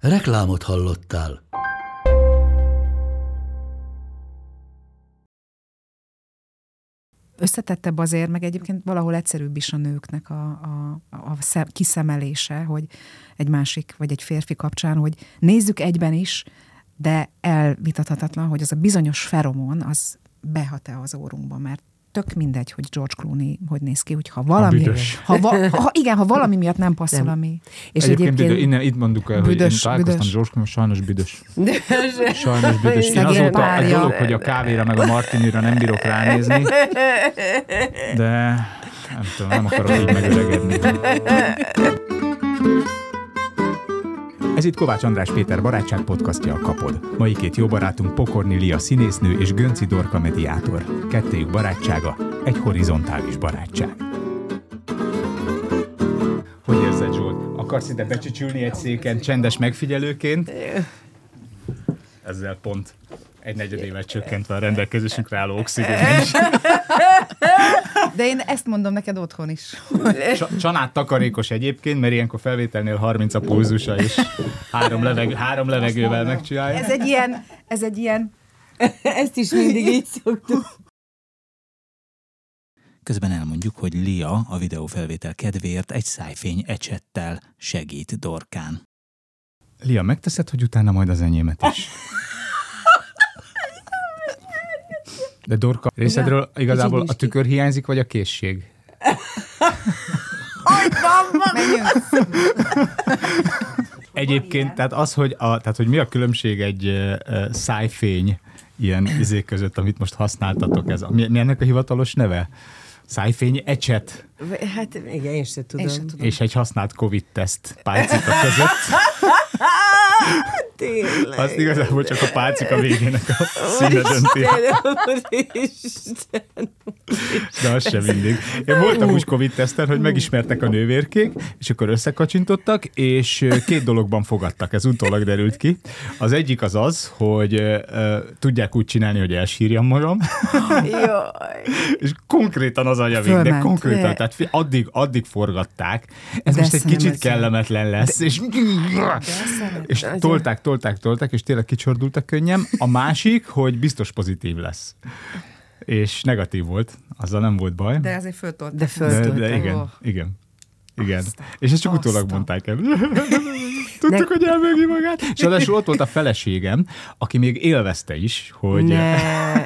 Reklámot hallottál. összetettebb azért, meg egyébként valahol egyszerűbb is a nőknek a, a, a szem, kiszemelése, hogy egy másik vagy egy férfi kapcsán, hogy nézzük egyben is, de elvitathatatlan, hogy az a bizonyos feromon, az behat-e az órunkba, mert tök mindegy, hogy George Clooney hogy néz ki, hogy ha valami, ha, va, ha, igen, ha valami miatt nem passzol, nem. ami. És egyébként, egyébként büdös, innen itt mondjuk el, büdös, hogy én találkoztam büdös. George Clooney, sajnos büdös. Sajnos büdös. Én azóta a dolog, hogy a kávéra meg a martinira nem bírok ránézni, de nem tudom, nem akarok így megöregedni. Ez itt Kovács András Péter barátság podcastja a Kapod. Mai két jó barátunk Pokorni Lia színésznő és Gönci Dorka mediátor. Kettőjük barátsága egy horizontális barátság. Hogy érzed, Zsolt? Akarsz ide becsicsülni egy széken csendes megfigyelőként? Ezzel pont egy negyedével csökkentve a rendelkezésünkre álló oxigén is. De én ezt mondom neked otthon is. Csanát takarékos egyébként, mert ilyenkor felvételnél 30 a pulzusa, és három, leveg, három levegővel megcsinálja. Ez egy ilyen, ez egy ilyen... Ezt is mindig így szoktuk. Közben elmondjuk, hogy Lia a videófelvétel kedvéért egy szájfény ecsettel segít Dorkán. Lia, megteszed, hogy utána majd az enyémet is? De Dorka részedről igazából a tükör hiányzik, vagy a készség? Egyébként, tehát az, hogy, a, tehát, hogy mi a különbség egy uh, szájfény ilyen izék között, amit most használtatok, ez, mi, mi ennek a hivatalos neve? Szájfény ecset. Hát igen, én sem tudom. Én sem tudom. És egy használt Covid-teszt pálcika között. Tényleg. Azt igazából csak a pálcika végének a színe dönti. De az sem mindig. Én voltam úgy Covid-teszten, hogy megismertek a nővérkék, és akkor összekacsintottak, és két dologban fogadtak, ez utólag derült ki. Az egyik az az, hogy uh, tudják úgy csinálni, hogy elsírjam magam. és konkrétan az anya de konkrétan, tehát addig, addig forgatták. Ez de most egy kicsit kellemetlen lesz, de, és, de és tolták, tolták, tolták, és tényleg kicsordultak könnyem. A másik, hogy biztos pozitív lesz. És negatív volt, azzal nem volt baj. De azért föltolták. De, föltolták. de, de igen, oh. igen. Igen. Aztán, és ezt csak aztán. utólag mondták el. Tudtuk, ne. hogy elmögi magát. És adásul ott volt a feleségem, aki még élvezte is, hogy, ne.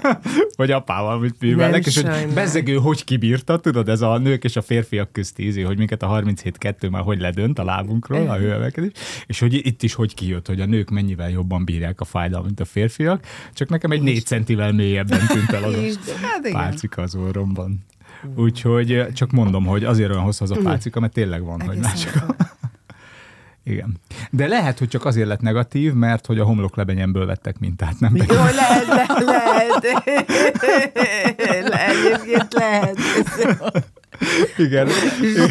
hogy apával mit művelnek, és hogy bezzegő hogy kibírta, tudod, ez a nők és a férfiak közti ízé, hogy minket a 37-2 már hogy ledönt a lábunkról, a hőemelkedés, és hogy itt is hogy kijött, hogy a nők mennyivel jobban bírják a fájdalmat, mint a férfiak, csak nekem egy négy centivel mélyebben tűnt el az a hát pálcika az orromban. Úgyhogy csak mondom, hogy azért olyan hosszú az a pálcika, mert tényleg van, hogy már csak... Igen. De lehet, hogy csak azért lett negatív, mert hogy a homloklebenyemből vettek mintát, nem Jó, lehet, lehet, lehet. Egyébként lehet. Igen. Igen.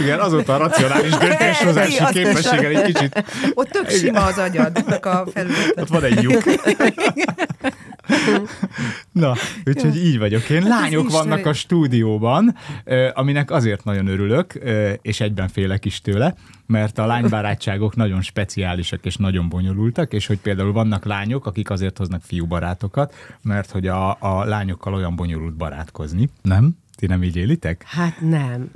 Igen, azóta a racionális döntéshozási képességgel egy kicsit... Ott tök sima az agyadnak a felület. Ott van egy lyuk. Na, úgyhogy így vagyok én. Lányok vannak a stúdióban, aminek azért nagyon örülök, és egyben félek is tőle, mert a lánybarátságok nagyon speciálisak és nagyon bonyolultak, és hogy például vannak lányok, akik azért hoznak fiúbarátokat, mert hogy a, a lányokkal olyan bonyolult barátkozni. Nem? Ti nem így élitek? Hát nem.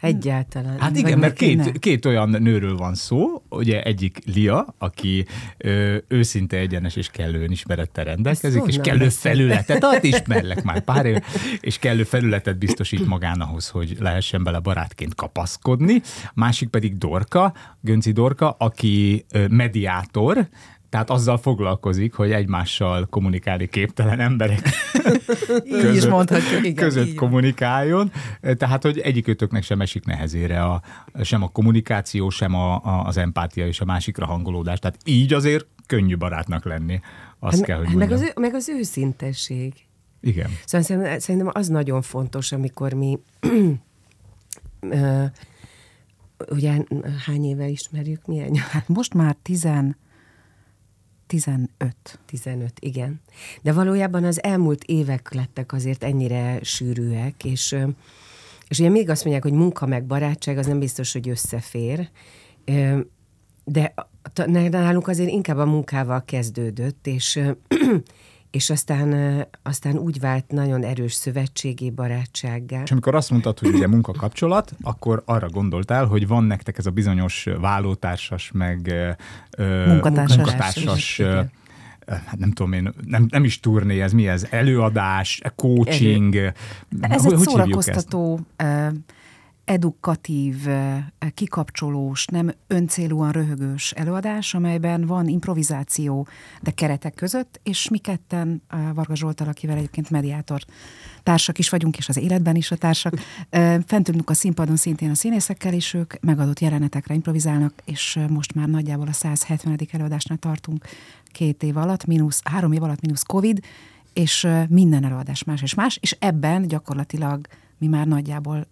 Egyáltalán. Hát igen, mert két, két olyan nőről van szó, ugye egyik Lia, aki ö, őszinte egyenes és kellő önismerettel rendelkezik, és kellő felületet, hát ismerlek már pár év, és kellő felületet biztosít magán ahhoz, hogy lehessen bele barátként kapaszkodni. Másik pedig Dorka, Gönci Dorka, aki ö, mediátor, Tehát azzal foglalkozik, hogy egymással kommunikálni képtelen emberek Így is mondhatjuk, igen. között így kommunikáljon. Tehát, hogy egyikőtöknek sem esik nehezére a, sem a kommunikáció, sem a, a, az empátia és a másikra hangolódás. Tehát így azért könnyű barátnak lenni. Azt kell, hogy Hát meg, az, ő- meg az őszintesség. Igen. Szóval szerintem, szerintem az nagyon fontos, amikor mi ugye hány éve ismerjük, milyen? Hát most már 10, 15. 15, igen. De valójában az elmúlt évek lettek azért ennyire sűrűek, és, és ugye még azt mondják, hogy munka meg barátság, az nem biztos, hogy összefér, de nálunk azért inkább a munkával kezdődött, és és aztán, aztán úgy vált nagyon erős szövetségi barátsággá. És amikor azt mondtad, hogy ugye munkakapcsolat, akkor arra gondoltál, hogy van nektek ez a bizonyos vállótársas, meg ö, Munkatársas. munkatársas ö, hát nem tudom én, nem, nem is turné, ez mi ez? Előadás, coaching. Ez hogy, egy hívjuk ezt? Edukatív, kikapcsolós, nem öncélúan röhögős előadás, amelyben van improvizáció, de keretek között, és mi ketten, Varga Zsoltal, akivel egyébként mediátor társak is vagyunk, és az életben is a társak, eh, fent ülünk a színpadon szintén a színészekkel, és ők megadott jelenetekre improvizálnak, és most már nagyjából a 170. előadásnál tartunk két év alatt, mínusz, három év alatt mínusz Covid, és minden előadás más és más, és ebben gyakorlatilag mi már nagyjából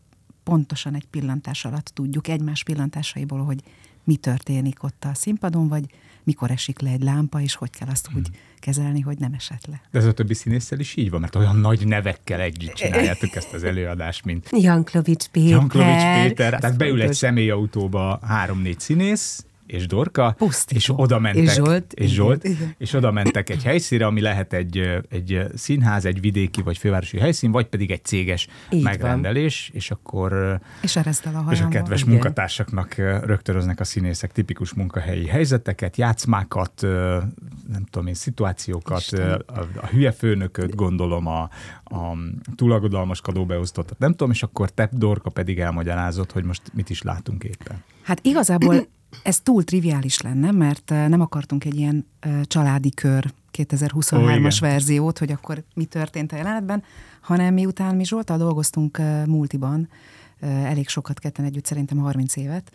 pontosan egy pillantás alatt tudjuk, egymás pillantásaiból, hogy mi történik ott a színpadon, vagy mikor esik le egy lámpa, és hogy kell azt úgy kezelni, hogy nem esett le. De ez a többi színésszel is így van, mert olyan nagy nevekkel együtt csináljátok ezt az előadást, mint Janklovics Péter. Janklovics Péter. Tehát beül egy személyautóba három-négy színész, és Dorka, Pusztító. és oda mentek, És Zsolt. és, Zsolt és oda mentek egy helyszínre, ami lehet egy, egy színház, egy vidéki vagy fővárosi helyszín, vagy pedig egy céges Így van. megrendelés, és akkor És a és a kedves Igen. munkatársaknak rögtöröznek a színészek tipikus munkahelyi helyzeteket, játszmákat, nem tudom én, szituációkat, a, a hülye főnököt, gondolom a, a túlagodalmaskodó beosztottat, nem tudom, és akkor te, Dorka pedig elmagyarázod, hogy most mit is látunk éppen. Hát igazából ez túl triviális lenne, mert eh, nem akartunk egy ilyen eh, családi kör Ó, 2023-as igen. verziót, hogy akkor mi történt a jelenetben, hanem miután mi Zsoltal dolgoztunk eh, multiban, elég sokat ketten együtt, szerintem 30 évet,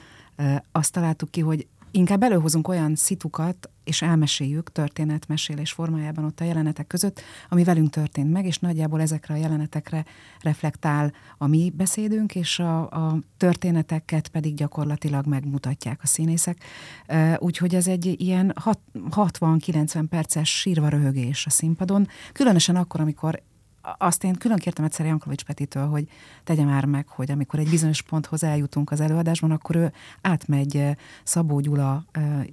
azt találtuk ki, hogy inkább előhozunk olyan szitukat, és elmeséljük történetmesélés formájában ott a jelenetek között, ami velünk történt meg, és nagyjából ezekre a jelenetekre reflektál a mi beszédünk, és a, a történeteket pedig gyakorlatilag megmutatják a színészek. Úgyhogy ez egy ilyen hat- 60-90 perces sírva röhögés a színpadon, különösen akkor, amikor azt én külön kértem egyszer Jankovics Petitől, hogy tegye már meg, hogy amikor egy bizonyos ponthoz eljutunk az előadásban, akkor ő átmegy eh, Szabó Gyula eh,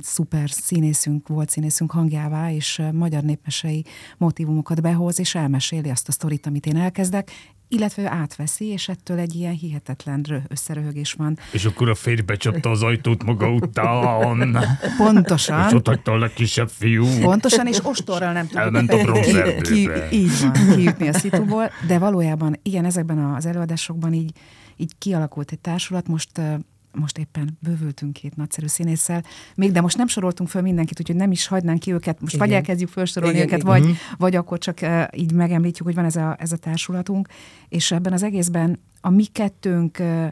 szuper színészünk, volt színészünk hangjává, és eh, magyar népmesei motivumokat behoz, és elmeséli azt a sztorit, amit én elkezdek, illetve ő átveszi, és ettől egy ilyen hihetetlen rö- összeröhögés van. És akkor a férj becsapta az ajtót maga után, Pontosan. ott hagyta a legkisebb fiú. Pontosan, és ostorral nem tudjuk Elment a ki, bronzerdőbe. ki, így van, kijutni a szituból, de valójában igen, ezekben az előadásokban így, így kialakult egy társulat, most most éppen bővültünk két nagyszerű színésszel, még de most nem soroltunk föl mindenkit, úgyhogy nem is hagynánk ki őket, most igen. vagy elkezdjük felsorolni Igen, őket, igen. vagy, vagy akkor csak uh, így megemlítjük, hogy van ez a, ez a társulatunk, és ebben az egészben a mi kettőnk uh,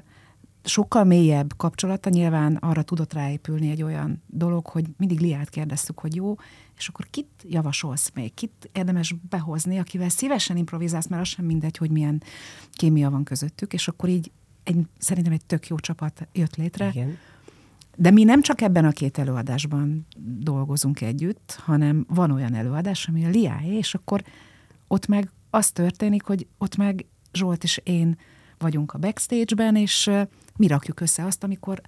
sokkal mélyebb kapcsolata nyilván arra tudott ráépülni egy olyan dolog, hogy mindig Liát kérdeztük, hogy jó, és akkor kit javasolsz még, kit érdemes behozni, akivel szívesen improvizálsz, mert az sem mindegy, hogy milyen kémia van közöttük, és akkor így egy, szerintem egy tök jó csapat jött létre. Igen. De mi nem csak ebben a két előadásban dolgozunk együtt, hanem van olyan előadás, ami a Liáé, és akkor ott meg az történik, hogy ott meg Zsolt és én vagyunk a backstage-ben, és mi rakjuk össze azt, amikor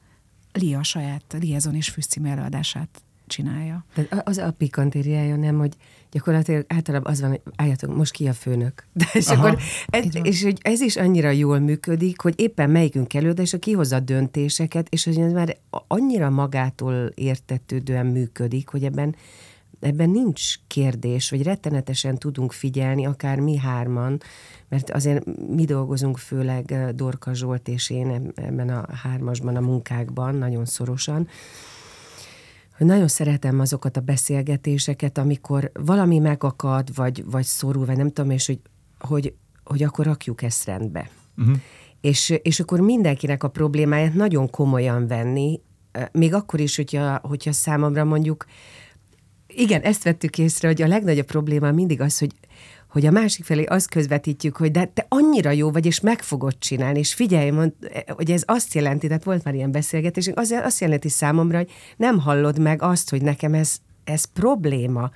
Lia a saját liaison és fűszcímű előadását csinálja. Tehát az a pikantériája nem, hogy gyakorlatilag általában az van, hogy álljatok, most ki a főnök. De és, Aha. akkor ez, és hogy ez is annyira jól működik, hogy éppen melyikünk elő, de és a döntéseket, és hogy ez már annyira magától értetődően működik, hogy ebben ebben nincs kérdés, vagy rettenetesen tudunk figyelni, akár mi hárman, mert azért mi dolgozunk főleg eh, Dorka Zsolt és én eb- ebben a hármasban, a munkákban, nagyon szorosan, hogy nagyon szeretem azokat a beszélgetéseket, amikor valami megakad, vagy, vagy szorul, vagy nem tudom, és hogy, hogy, hogy akkor rakjuk ezt rendbe. Uh-huh. És, és akkor mindenkinek a problémáját nagyon komolyan venni, még akkor is, hogyha, hogyha számomra mondjuk, igen, ezt vettük észre, hogy a legnagyobb probléma mindig az, hogy, hogy a másik felé azt közvetítjük, hogy de te annyira jó vagy, és meg fogod csinálni, és figyelj, mond, hogy ez azt jelenti, tehát volt már ilyen beszélgetés, az azt jelenti számomra, hogy nem hallod meg azt, hogy nekem ez, ez probléma.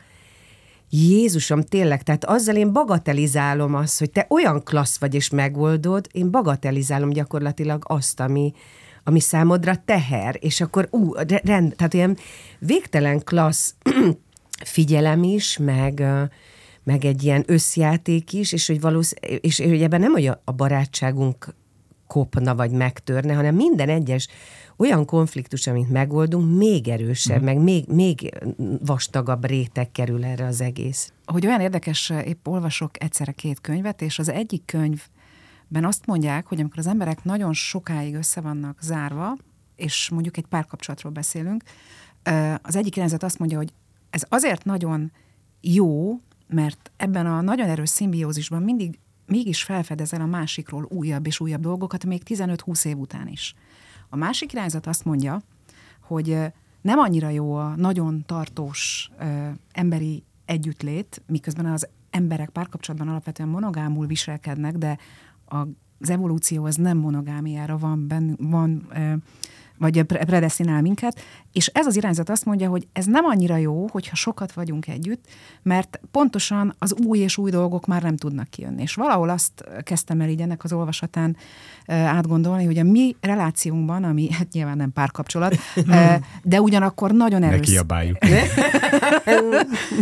Jézusom, tényleg, tehát azzal én bagatelizálom azt, hogy te olyan klassz vagy, és megoldod, én bagatelizálom gyakorlatilag azt, ami, ami számodra teher, és akkor ú, rend, tehát ilyen végtelen klassz figyelem is, meg, meg egy ilyen összjáték is, és hogy valósz, és hogy ebben nem hogy a barátságunk kopna vagy megtörne, hanem minden egyes olyan konfliktus, amit megoldunk, még erősebb, mm. meg még, még vastagabb réteg kerül erre az egész. Hogy olyan érdekes, épp olvasok egyszerre két könyvet, és az egyik könyvben azt mondják, hogy amikor az emberek nagyon sokáig össze vannak zárva, és mondjuk egy párkapcsolatról beszélünk, az egyik irányzat azt mondja, hogy ez azért nagyon jó, mert ebben a nagyon erős szimbiózisban mindig mégis felfedezel a másikról újabb és újabb dolgokat, még 15-20 év után is. A másik irányzat azt mondja, hogy nem annyira jó a nagyon tartós ö, emberi együttlét, miközben az emberek párkapcsolatban alapvetően monogámul viselkednek, de az evolúció az nem monogámiára van, ben, van ö, vagy predestinál minket, és ez az irányzat azt mondja, hogy ez nem annyira jó, hogyha sokat vagyunk együtt, mert pontosan az új és új dolgok már nem tudnak kijönni. És valahol azt kezdtem el így ennek az olvasatán átgondolni, hogy a mi relációnkban, ami hát nyilván nem párkapcsolat, de ugyanakkor nagyon erős. Ne kiabáljuk.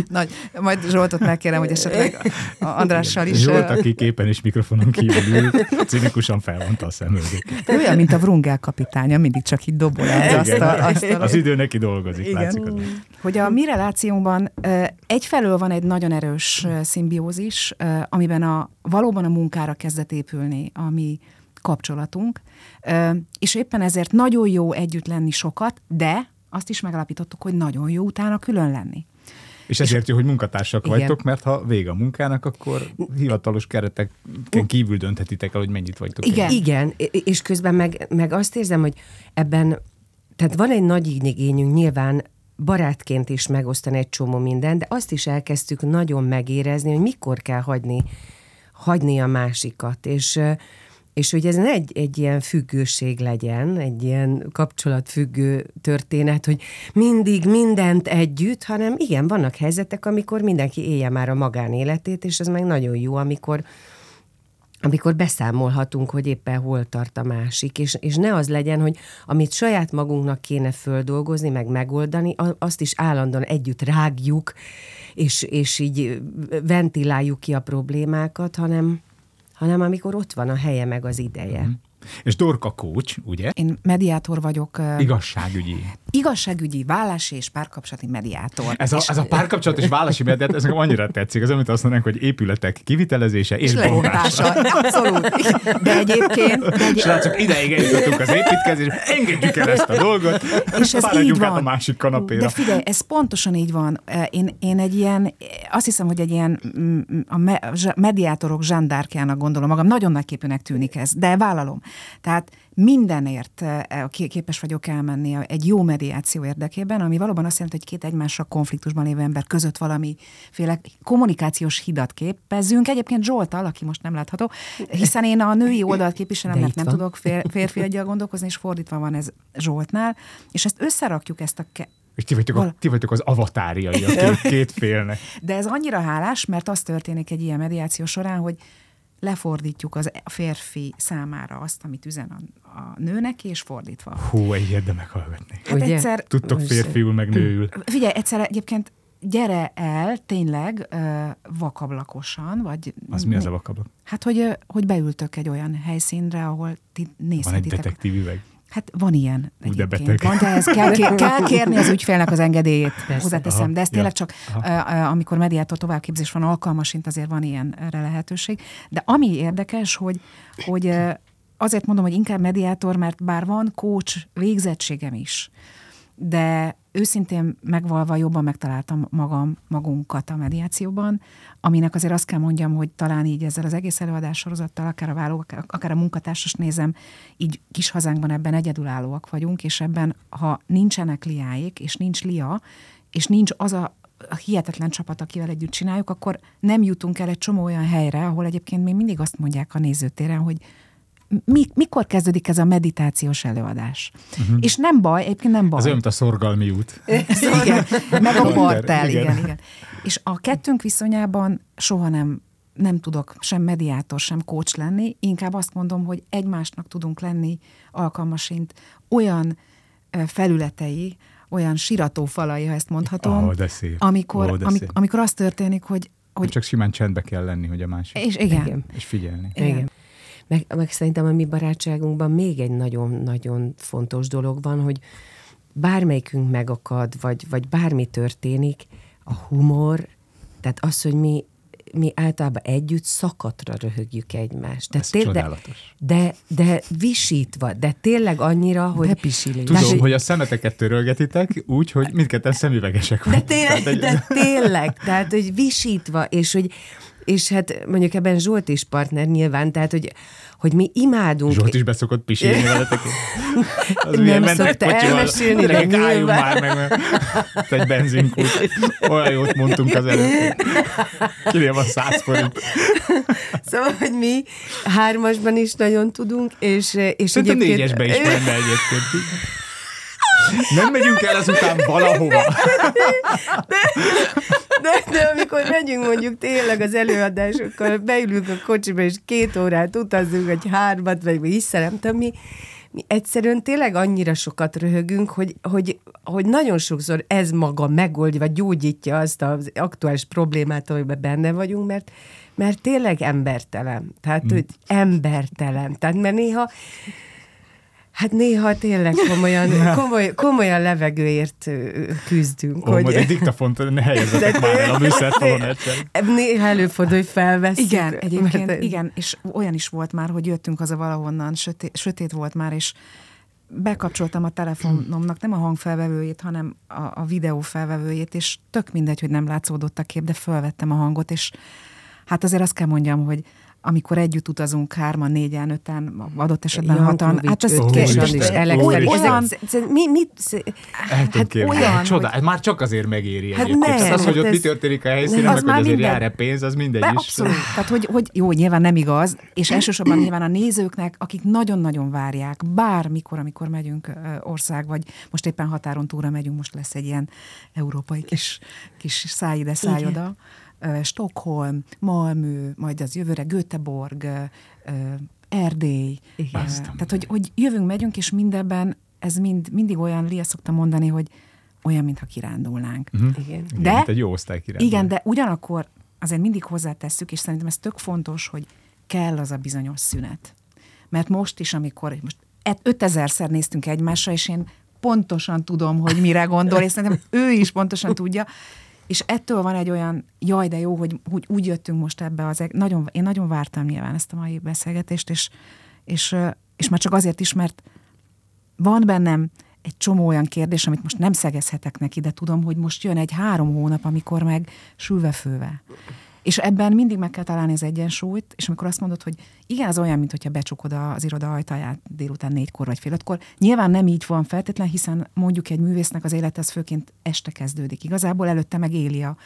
Nagy, majd Zsoltot megkérem, hogy esetleg Andrással is. Zsolt, aki képen és mikrofonon kívül ül, cinikusan felvonta a szemöldét. Olyan, mint a Vrungel kapitánya, mindig csak így dobol el azt a, azt a... Idő neki dolgozik, Igen. látszik. Hogy a mi relációnkban egyfelől van egy nagyon erős szimbiózis, amiben a, valóban a munkára kezdett épülni a mi kapcsolatunk, és éppen ezért nagyon jó együtt lenni sokat, de azt is megalapítottuk, hogy nagyon jó utána külön lenni. És ezért jó, hogy munkatársak igen. vagytok, mert ha vége a munkának, akkor hivatalos kereteken kívül dönthetitek el, hogy mennyit vagytok. Igen, egy. igen. és közben meg, meg azt érzem, hogy ebben, tehát van egy nagy igényünk nyilván barátként is megosztani egy csomó mindent, de azt is elkezdtük nagyon megérezni, hogy mikor kell hagyni, hagyni a másikat, és és hogy ez ne egy, egy ilyen függőség legyen, egy ilyen kapcsolatfüggő történet, hogy mindig mindent együtt, hanem igen, vannak helyzetek, amikor mindenki élje már a magánéletét, és ez meg nagyon jó, amikor, amikor beszámolhatunk, hogy éppen hol tart a másik, és, és ne az legyen, hogy amit saját magunknak kéne földolgozni, meg megoldani, azt is állandóan együtt rágjuk, és, és így ventiláljuk ki a problémákat, hanem hanem amikor ott van a helye meg az ideje. Mm-hmm. És Dorka coach, ugye? Én mediátor vagyok. Igazságügyi. Igazságügyi, vállási és párkapcsolati mediátor. Ez a, ez a párkapcsolat és vállási mediátor, ez nekem annyira tetszik. Az, amit azt mondanánk, hogy épületek kivitelezése és, és lebontása. Abszolút. De egyébként... De egy... Srácok, ideig eljutottunk az építkezés, engedjük el ezt a dolgot, és ez így van. át a másik kanapéra. De figyelj, ez pontosan így van. Én, én egy ilyen, azt hiszem, hogy egy ilyen mm, a mediátorok zsandárkjának gondolom magam. Nagyon nagyképűnek tűnik ez, de vállalom. Tehát mindenért eh, képes vagyok elmenni egy jó mediáció érdekében, ami valóban azt jelenti, hogy két egymással konfliktusban lévő ember között valamiféle kommunikációs hidat képezünk. Egyébként Zsoltal, aki most nem látható, hiszen én a női oldalt képviselem, mert nem van. tudok fér, férfi egyel gondolkozni, és fordítva van ez Zsoltnál, és ezt összerakjuk ezt a ke- és ti vagytok, a, ti vagytok az avatáriai a két, két félnek. De ez annyira hálás, mert az történik egy ilyen mediáció során, hogy lefordítjuk az férfi számára azt, amit üzen a, a nőnek, és fordítva. Hú, egy érde meghallgatni. Hát Ugye? egyszer... Tudtok férfiul, meg nőül. Figyelj, egyszer egyébként gyere el tényleg vakablakosan, vagy... Az mi az a vakablak? Hát, hogy, hogy beültök egy olyan helyszínre, ahol ti nézhetitek. Van egy detektív üveg. Hát van ilyen de beteg. Van, de ez kell, kér, kell kérni az ügyfélnek az engedélyét, Persze. hozzáteszem. Aha, de ez tényleg ja. csak, Aha. amikor mediátor továbbképzés van alkalmasint, azért van ilyen erre lehetőség. De ami érdekes, hogy, hogy azért mondom, hogy inkább mediátor, mert bár van coach végzettségem is, de őszintén megvalva jobban megtaláltam magam, magunkat a mediációban, aminek azért azt kell mondjam, hogy talán így ezzel az egész előadás sorozattal, akár a válló, akár a munkatársas nézem, így kis hazánkban ebben egyedülállóak vagyunk, és ebben, ha nincsenek liáik, és nincs lia, és nincs az a, a hihetetlen csapat, akivel együtt csináljuk, akkor nem jutunk el egy csomó olyan helyre, ahol egyébként még mindig azt mondják a nézőtéren, hogy mi, mikor kezdődik ez a meditációs előadás. Uh-huh. És nem baj, egyébként nem baj. Ez olyan, mint a szorgalmi út. igen, meg a partel, igen. igen, igen. És a kettőnk viszonyában soha nem nem tudok sem mediátor, sem coach lenni, inkább azt mondom, hogy egymásnak tudunk lenni alkalmasint olyan felületei, olyan siratófalai, ha ezt mondhatom, oh, de szép. Amikor, oh, de szép. amikor az történik, hogy, hogy... Csak simán csendbe kell lenni, hogy a másik. És igen. igen. És figyelni. Igen. igen. Meg, meg szerintem a mi barátságunkban még egy nagyon-nagyon fontos dolog van, hogy bármelyikünk megakad, vagy, vagy bármi történik, a humor, tehát az, hogy mi mi általában együtt szakatra röhögjük egymást. De Ez tényleg, csodálatos. De, de visítva, de tényleg annyira, hogy... De pisilés. Tudom, tehát, hogy a szemeteket törölgetitek úgy, hogy mindketten szemüvegesek De tényleg, de tényleg, tehát, hogy visítva, és hogy és hát mondjuk ebben Zsolt is partner nyilván, tehát hogy hogy mi imádunk. Zsolt is beszokott pisilni veletek. Az nem szokta elmesélni, de nyilván. már meg, mert egy benzinkút. Olyan jót mondtunk az előtt. Kinél van száz forint. Szóval, hogy mi hármasban is nagyon tudunk, és, és Szerintem egyébként... négyesben is menne egyébként. Nem megyünk el ezután valahova. De, de, de amikor megyünk mondjuk tényleg az előadásokkal, beülünk a kocsiba, és két órát utazunk, vagy hármat, vagy is nem mi, mi egyszerűen tényleg annyira sokat röhögünk, hogy, hogy, hogy nagyon sokszor ez maga megoldja, vagy gyógyítja azt az aktuális problémát, amiben benne vagyunk, mert, mert tényleg embertelen. Tehát, mm. hogy embertelen. Tehát, mert néha Hát néha tényleg komolyan, komoly, komolyan levegőért küzdünk. Ó, hogy... majd egy diktafont ne helyezzetek már el a műszerfalon egyszer. Néha előfordul, hogy felveszünk. Igen, egyébként, mert... igen, és olyan is volt már, hogy jöttünk haza valahonnan, sötét, sötét volt már, és bekapcsoltam a telefonomnak nem a hangfelvevőjét, hanem a, a videó felvevőjét, és tök mindegy, hogy nem látszódott a kép, de felvettem a hangot, és hát azért azt kell mondjam, hogy amikor együtt utazunk hárman, négyen, öten, adott esetben Jankovics, hatan. Hát ez későn is elektronikus. Olyan, mi, mit, hát olyan, Csodál, hogy... már csak azért megéri hát egyébként. Nem, az, hogy ott ez, mi történik a helyszínen, meg hogy azért jár-e pénz, az mindegy is. Abszolút. Tehát, hogy, hogy jó, nyilván nem igaz, és elsősorban nyilván a nézőknek, akik nagyon-nagyon várják, bármikor, amikor megyünk ország, vagy most éppen határon túlra megyünk, most lesz egy ilyen európai kis, kis száj ide, száj oda. Stockholm, Malmö, majd az jövőre Göteborg, Erdély. Igen. Tehát, hogy, hogy jövünk, megyünk, és mindebben ez mind, mindig olyan, Lia szokta mondani, hogy olyan, mintha kirándulnánk. Uh-huh. Igen. De, igen, egy jó osztály kirándul. Igen, de ugyanakkor azért mindig hozzátesszük, és szerintem ez tök fontos, hogy kell az a bizonyos szünet. Mert most is, amikor most 5000-szer néztünk egymásra, és én pontosan tudom, hogy mire gondol, és szerintem ő is pontosan tudja, és ettől van egy olyan, jaj, de jó, hogy, hogy úgy jöttünk most ebbe az, nagyon, én nagyon vártam nyilván ezt a mai beszélgetést, és, és, és már csak azért is, mert van bennem egy csomó olyan kérdés, amit most nem szegezhetek neki, de tudom, hogy most jön egy három hónap, amikor meg sülve-főve. És ebben mindig meg kell találni az egyensúlyt, és amikor azt mondod, hogy igen, az olyan, mintha becsukod az iroda ajtaját délután négykor vagy fél ötkor. Nyilván nem így van feltétlen, hiszen mondjuk egy művésznek az élete az főként este kezdődik. Igazából előtte meg éli a,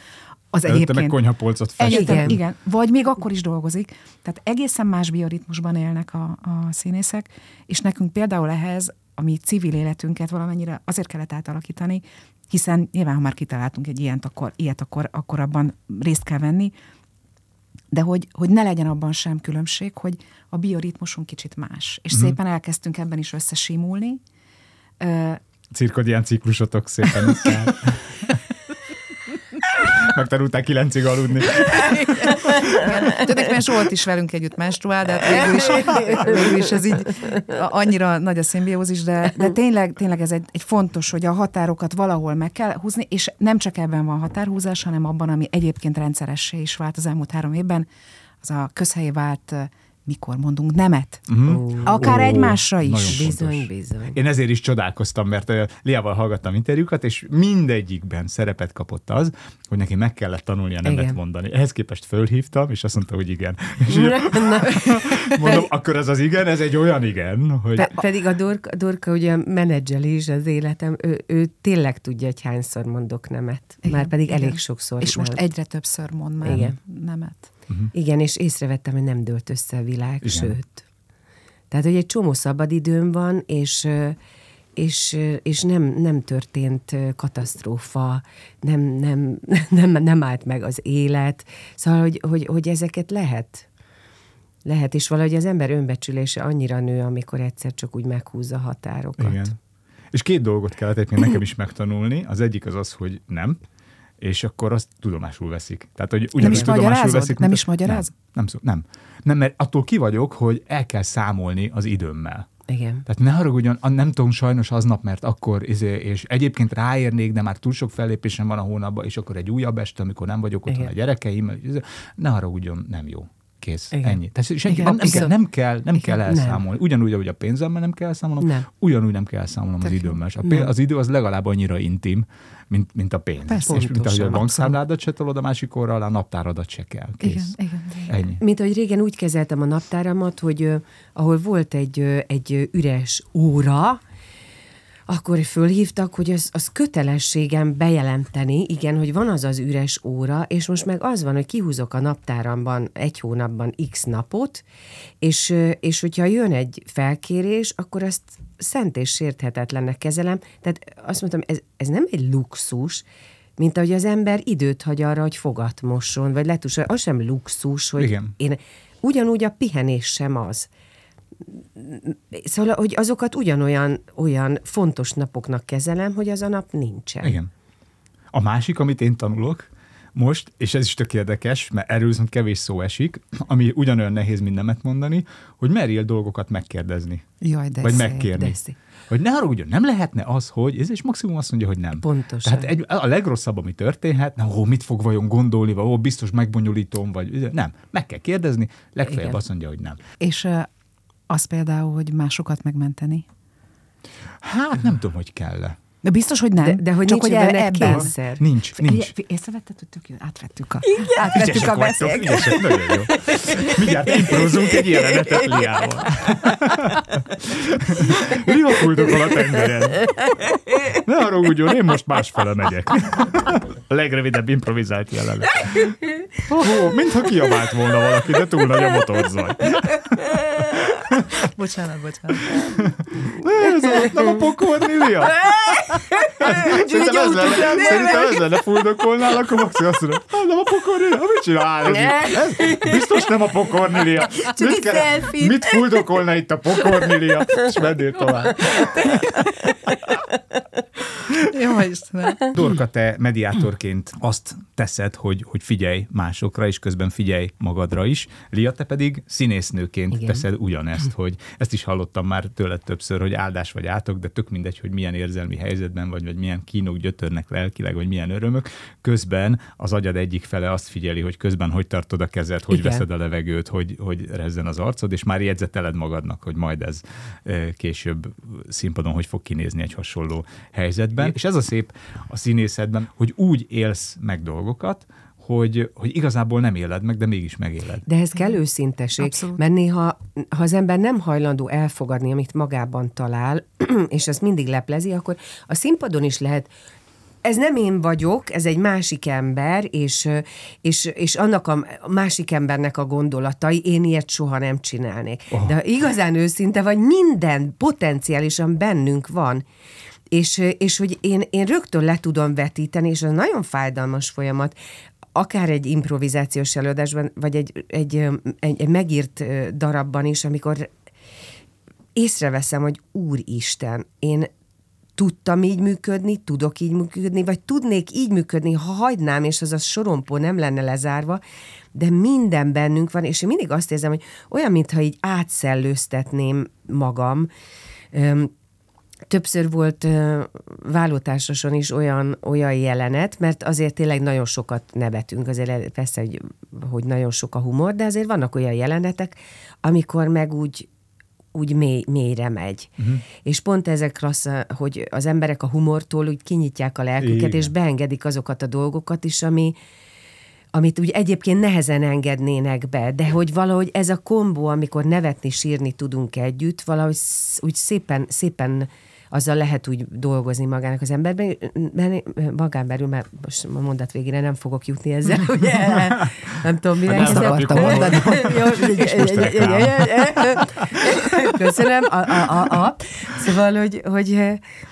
az Előtte egyébként. meg konyhapolcot fest. Igen. igen. Vagy még akkor is dolgozik. Tehát egészen más bioritmusban élnek a, a színészek, és nekünk például ehhez a mi civil életünket valamennyire azért kellett átalakítani, hiszen nyilván, ha már kitaláltunk egy ilyet, akkor, ilyet, akkor, akkor abban részt kell venni, de hogy, hogy ne legyen abban sem különbség, hogy a bioritmusunk kicsit más. És mm. szépen elkezdtünk ebben is összesimulni. Cirkodián ciklusotok szépen Megtanulták kilencig aludni. Tudnék, mert Zsolt is velünk együtt menstruál, de hát végül is, végül is ez így annyira nagy a szimbiózis, de, de tényleg, tényleg ez egy, egy fontos, hogy a határokat valahol meg kell húzni, és nem csak ebben van határhúzás, hanem abban, ami egyébként rendszeressé is vált az elmúlt három évben, az a közhelyé vált mikor mondunk nemet. Mhm. Akár Ó, egymásra is. Bizony, bizony. Én ezért is csodálkoztam, mert Liával hallgattam interjúkat, és mindegyikben szerepet kapott az, hogy neki meg kellett tanulnia nemet Igen. mondani. Ehhez képest fölhívtam, és azt mondta, hogy igen. És mondom, akkor ez az igen, ez egy olyan igen, hogy... Pe- pedig a Dorka, Dorka ugye menedzseli is az életem, ő, ő tényleg tudja, hogy hányszor mondok nemet. Igen, Már pedig igen. elég sokszor. És most már- egyre többször mond már Igen. nemet. Igen, és észrevettem, hogy nem dőlt össze a világ, Igen. Sőt. Tehát, hogy egy csomó szabadidőm van, és, és, és nem, nem történt katasztrófa, nem, nem, nem, nem állt meg az élet. Szóval, hogy, hogy, hogy ezeket lehet. Lehet, és valahogy az ember önbecsülése annyira nő, amikor egyszer csak úgy meghúzza határokat. Igen. És két dolgot kellett egyébként nekem is megtanulni. Az egyik az az, hogy nem, és akkor azt tudomásul veszik. Tehát, hogy ugyanúgy is tudomásul magyarázod? veszik, Nem is magyaráz? Nem, nem, szó, nem. Nem, mert attól ki vagyok, hogy el kell számolni az időmmel. Igen. Tehát ne haragudjon, nem tudom sajnos aznap, mert akkor, izé, és egyébként ráérnék, de már túl sok fellépésem van a hónapban, és akkor egy újabb este, amikor nem vagyok otthon Igen. a gyerekeim, izé, ne haragudjon, nem jó. Kész, Igen. ennyi. Tehát senki, Igen, nem, nem, kell, nem, kell, nem kell nem. elszámolni. Ugyanúgy, ahogy a pénzemmel nem kell elszámolnom, Nem. ugyanúgy nem kell elszámolnom az Tök jó. időmmel. A pénz, az idő az legalább annyira intim, mint, mint a pénz. Persze. és mint ahogy a bankszámládat se tolod a másik orra, a naptáradat se kell. Kész. Igen, igen. igen. Ennyi. Mint ahogy régen úgy kezeltem a naptáramat, hogy ahol volt egy, egy üres óra, akkor fölhívtak, hogy az, az kötelességem bejelenteni, igen, hogy van az az üres óra, és most meg az van, hogy kihúzok a naptáramban egy hónapban x napot, és, és hogyha jön egy felkérés, akkor azt szent és sérthetetlennek kezelem. Tehát azt mondtam, ez, ez nem egy luxus, mint ahogy az ember időt hagy arra, hogy fogat mosson, vagy letusol. Az sem luxus, hogy Igen. én ugyanúgy a pihenés sem az. Szóval, hogy azokat ugyanolyan olyan fontos napoknak kezelem, hogy az a nap nincsen. Igen. A másik, amit én tanulok most, és ez is tök érdekes, mert erről viszont kevés szó esik, ami ugyanolyan nehéz, mint nemet mondani, hogy merjél dolgokat megkérdezni. Jaj, de vagy szép, megkérni. de szép. Hogy ne haragudjon, nem lehetne az, hogy, ez és maximum azt mondja, hogy nem. Pontosan. Tehát egy, a legrosszabb, ami történhet, na, ó, mit fog vajon gondolni, vagy ó, biztos megbonyolítom, vagy nem. Meg kell kérdezni, legfeljebb Igen. azt mondja, hogy nem. És az például, hogy másokat megmenteni. Hát nem tudom, hogy kell-e. De biztos, hogy nem. De, de hogy Csak nincs hogy benne ebben. kényszer. Nincs, nincs. Észrevetted, hogy tök jó, átvettük a, átvettük Ügyesek a beszélgetést. nagyon jó. Mindjárt improzunk egy jelenetet Liával. Lia fuldokol a tengeren. Ne haragudjon, én most másfele megyek. A legrövidebb improvizált jelenet. Oh, mintha kiabált volna valaki, de túl nagy a motorzaj. Bocsánat, bocsánat. Ez a, nem a pokorni, Lia? Szerintem ez lenne, szerintem ez lenne fuldokolnál, akkor Maxi azt mondja, "Ah, nem a pokorni, Lia, mit csinál ez biztos nem a pokorni, Lia. Mit, kell- mit fuldokolna itt a pokorni, Lia? És mennél tovább. Jó, Istenem. Dorka, te mediátorként azt teszed, hogy, hogy figyelj másokra, és közben figyelj magadra is. Lia, te pedig színésznőként Igen. Teszed ugyanezt, hogy ezt is hallottam már tőled többször, hogy áldás vagy átok, de tök mindegy, hogy milyen érzelmi helyzetben vagy, vagy milyen kínok gyötörnek lelkileg, vagy milyen örömök. Közben az agyad egyik fele azt figyeli, hogy közben hogy tartod a kezed, hogy Igen. veszed a levegőt, hogy, hogy rezzen az arcod, és már jegyzeteled magadnak, hogy majd ez eh, később színpadon hogy fog kinézni egy hasonló helyzetben. És ez a szép a színészetben, hogy úgy élsz meg dolgokat, hogy, hogy igazából nem éled meg, de mégis megéled. De ez kell őszinteség, Abszolút. mert néha, ha az ember nem hajlandó elfogadni, amit magában talál, és ezt mindig leplezi, akkor a színpadon is lehet ez nem én vagyok, ez egy másik ember, és, és, és annak a másik embernek a gondolatai, én ilyet soha nem csinálnék. Oh. De ha igazán őszinte vagy, minden potenciálisan bennünk van. És, és hogy én, én rögtön le tudom vetíteni, és ez nagyon fájdalmas folyamat, akár egy improvizációs előadásban, vagy egy, egy, egy, egy megírt darabban is, amikor észreveszem, hogy úristen, én tudtam így működni, tudok így működni, vagy tudnék így működni, ha hagynám, és az a sorompó nem lenne lezárva, de minden bennünk van, és én mindig azt érzem, hogy olyan, mintha így átszellőztetném magam, többször volt uh, vállótársason is olyan, olyan jelenet, mert azért tényleg nagyon sokat nevetünk, azért persze, hogy, hogy nagyon sok a humor, de azért vannak olyan jelenetek, amikor meg úgy úgy mély, mélyre megy. Uh-huh. És pont ezek rossz, hogy az emberek a humortól úgy kinyitják a lelküket, Igen. és beengedik azokat a dolgokat is, ami, amit úgy egyébként nehezen engednének be, de hogy valahogy ez a kombó, amikor nevetni, sírni tudunk együtt, valahogy úgy szépen, szépen azzal lehet úgy dolgozni magának az emberben, magán belül, mert most a mondat végére nem fogok jutni ezzel, ugye? Nem tudom, mire hát akartam mondani. Köszönöm. A, a, a, a. Szóval, hogy, hogy,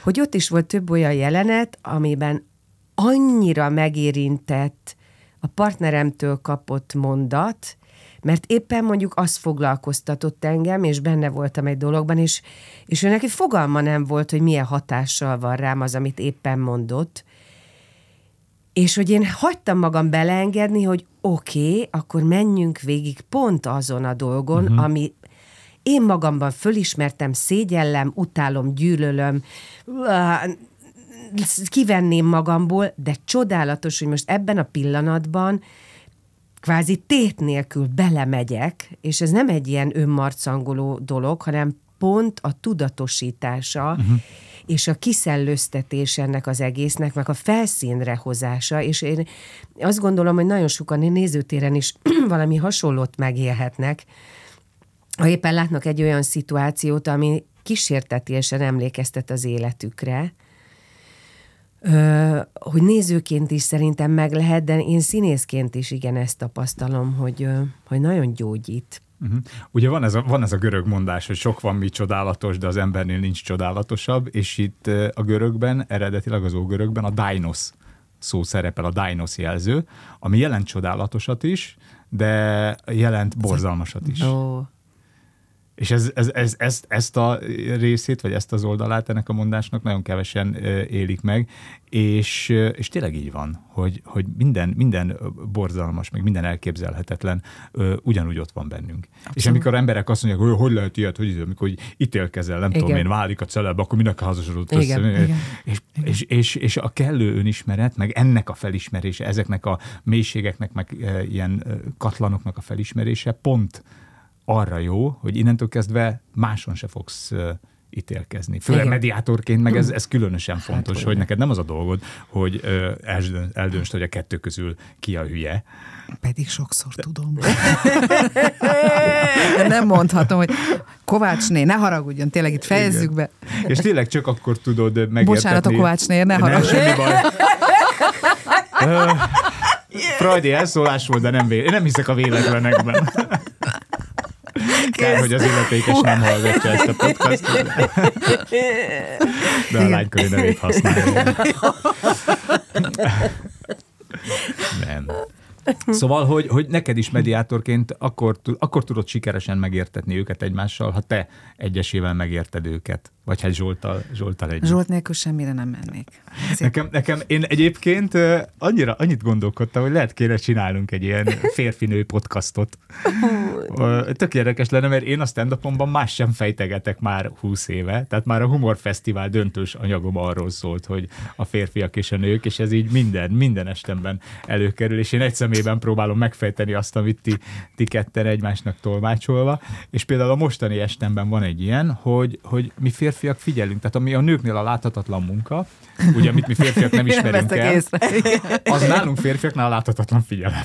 hogy ott is volt több olyan jelenet, amiben annyira megérintett a partneremtől kapott mondat, mert éppen mondjuk az foglalkoztatott engem, és benne voltam egy dologban, és, és ő neki fogalma nem volt, hogy milyen hatással van rám az, amit éppen mondott, és hogy én hagytam magam beleengedni, hogy oké, okay, akkor menjünk végig pont azon a dolgon, uh-huh. ami én magamban fölismertem, szégyellem, utálom, gyűlölöm, kivenném magamból, de csodálatos, hogy most ebben a pillanatban kvázi tét nélkül belemegyek, és ez nem egy ilyen önmarcangoló dolog, hanem pont a tudatosítása, uh-huh. és a kiszellőztetés ennek az egésznek, meg a felszínre hozása, és én azt gondolom, hogy nagyon sokan nézőtéren is valami hasonlót megélhetnek, ha éppen látnak egy olyan szituációt, ami kísértetésen emlékeztet az életükre, hogy nézőként is szerintem meg lehet, de én színészként is igen ezt tapasztalom, hogy, hogy nagyon gyógyít. Uh-huh. Ugye van ez, a, van ez a görög mondás, hogy sok van mi csodálatos, de az embernél nincs csodálatosabb, és itt a görögben, eredetileg az ógörögben a dainos szó szerepel, a dainos jelző, ami jelent csodálatosat is, de jelent borzalmasat is. Oh. És ez, ez, ez, ezt, ezt a részét, vagy ezt az oldalát ennek a mondásnak nagyon kevesen élik meg, és, és tényleg így van, hogy, hogy minden, minden borzalmas, meg minden elképzelhetetlen ugyanúgy ott van bennünk. Abszolút. És amikor emberek azt mondják, hogy hogy lehet ilyet, hogy amikor hogy ítélkezel, nem Igen. tudom én, válik a celeb, akkor minek házasodott Igen. össze. Igen. És, Igen. És, és, és a kellő önismeret, meg ennek a felismerése, ezeknek a mélységeknek, meg ilyen katlanoknak a felismerése pont arra jó, hogy innentől kezdve máson se fogsz ítélkezni. Főleg Igen. mediátorként, meg ez, ez különösen hát fontos, hát, hogy neked nem az a dolgod, hogy eldöntsd, hogy a kettő közül ki a hülye. Pedig sokszor De. tudom. nem mondhatom, hogy Kovácsné, ne haragudjon, tényleg itt fejezzük Igen. be. És tényleg csak akkor tudod megértetni. Bocsánat a Kovácsné, ne haragudjon. Nem. Freudi elszólás volt, de nem, vé- nem hiszek a véletlenekben. Kár, hogy az illetékes nem hallgatja ezt a podcastot. De a lánykori nevét használja. Nem. Szóval, hogy, hogy neked is mediátorként akkor, akkor tudod sikeresen megértetni őket egymással, ha te egyesével megérted őket. Vagy hát Zsoltal, Zsoltal együtt. Zsolt nélkül semmire nem mennék. Nekem, nekem, én egyébként annyira, annyit gondolkodtam, hogy lehet kéne csinálnunk egy ilyen férfinő podcastot. Tök érdekes lenne, mert én a stand más sem fejtegetek már húsz éve, tehát már a Humorfesztivál döntős anyagom arról szólt, hogy a férfiak és a nők, és ez így minden, minden estemben előkerül, és én egy szemében próbálom megfejteni azt, amit ti, ti ketten egymásnak tolmácsolva, és például a mostani estemben van egy ilyen, hogy, hogy mi férfi férfiak figyelünk, tehát ami a nőknél a láthatatlan munka, ugye, amit mi férfiak nem ismerünk el, észre. az nálunk férfiaknál a láthatatlan figyelem.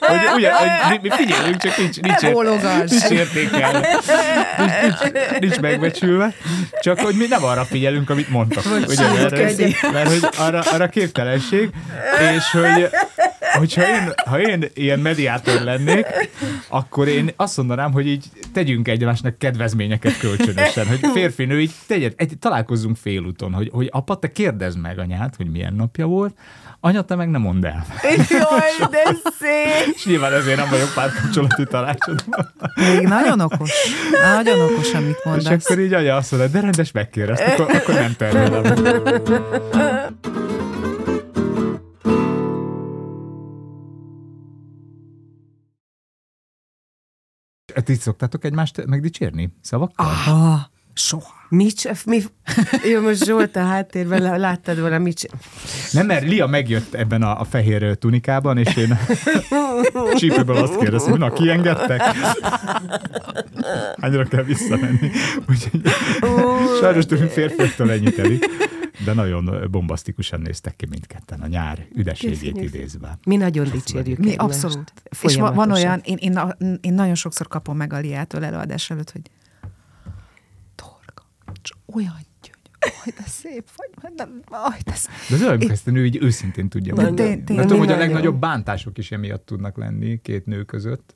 hogy, ugye, hogy mi figyelünk, csak nincs, nincs, ért, nincs értékel, nincs, nincs, nincs megbecsülve, csak hogy mi nem arra figyelünk, amit mondtak. Ugye, mert, mert hogy arra, arra képtelenség, és hogy hogyha én, ha én ilyen mediátor lennék, akkor én azt mondanám, hogy így tegyünk egymásnak kedvezményeket kölcsönösen, hogy férfi-nő így tegyed, egy, találkozzunk félúton, hogy, hogy apa, te kérdezd meg anyát, hogy milyen napja volt, anya, te meg nem mondd el. Jaj, de szép! És nyilván ezért nem vagyok párkapcsolati tanácsadó. Még nagyon okos. Nagyon okos, amit mondasz. És akkor így anya azt mondja, de rendes megkérdezt, akkor, akkor nem tervelem. Ti szoktátok egymást megdicsérni szavakkal? Aha. Soha. Mit, mi, jó, most Zsolt a háttérben lá- láttad volna, mit c- Nem, mert Lia megjött ebben a, a fehér tunikában, és én csípőből azt kérdeztem, hogy na, kiengedtek? Hányra kell visszamenni? Úgyhogy sajnos tőlünk férfiaktól ennyit elég. De nagyon bombasztikusan néztek ki mindketten a nyár üdeségét Köszönjük. idézve. Mi nagyon dicsérjük Mi abszolút. És van, olyan, én, én, én nagyon sokszor kapom meg a Liától előadás előtt, hogy Torka, csak olyan aj, de szép vagy, mert nem, aj, de szép. De az olyan, amikor ezt a nő így őszintén tudja De mondani. Mert tudom, hogy a legnagyobb bántások is emiatt tudnak lenni két nő között.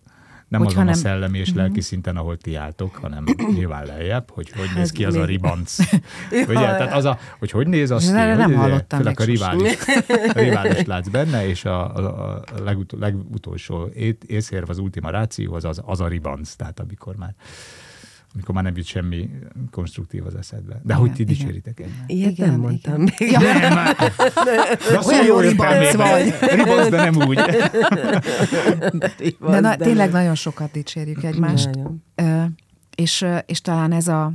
Nem Hogyha azon a nem- szellemi és lelki szinten, ahol ti álltok, hanem nyilván lejjebb, hogy hogy néz ki az a ribanc. Ugye? Tehát az a, hogy hogy néz az ki, nem hogy hallottam főleg a rivális, a rivális látsz benne, és a, a, a legutol, legutolsó észérv, az ultima ráció, az, az, az a ribanc, tehát amikor már amikor már nem jut semmi konstruktív az eszedbe. De Igen, hogy ti igen. dicséritek egymást. Ilyet Igen, nem mondtam igen. még. Ja, Nem, már. De a szó Olyan jó ribanc vagy. Ribanc, de nem úgy. De na, tényleg nagyon sokat dicsérjük egymást. Nagyon. Ö, és, és talán ez, a,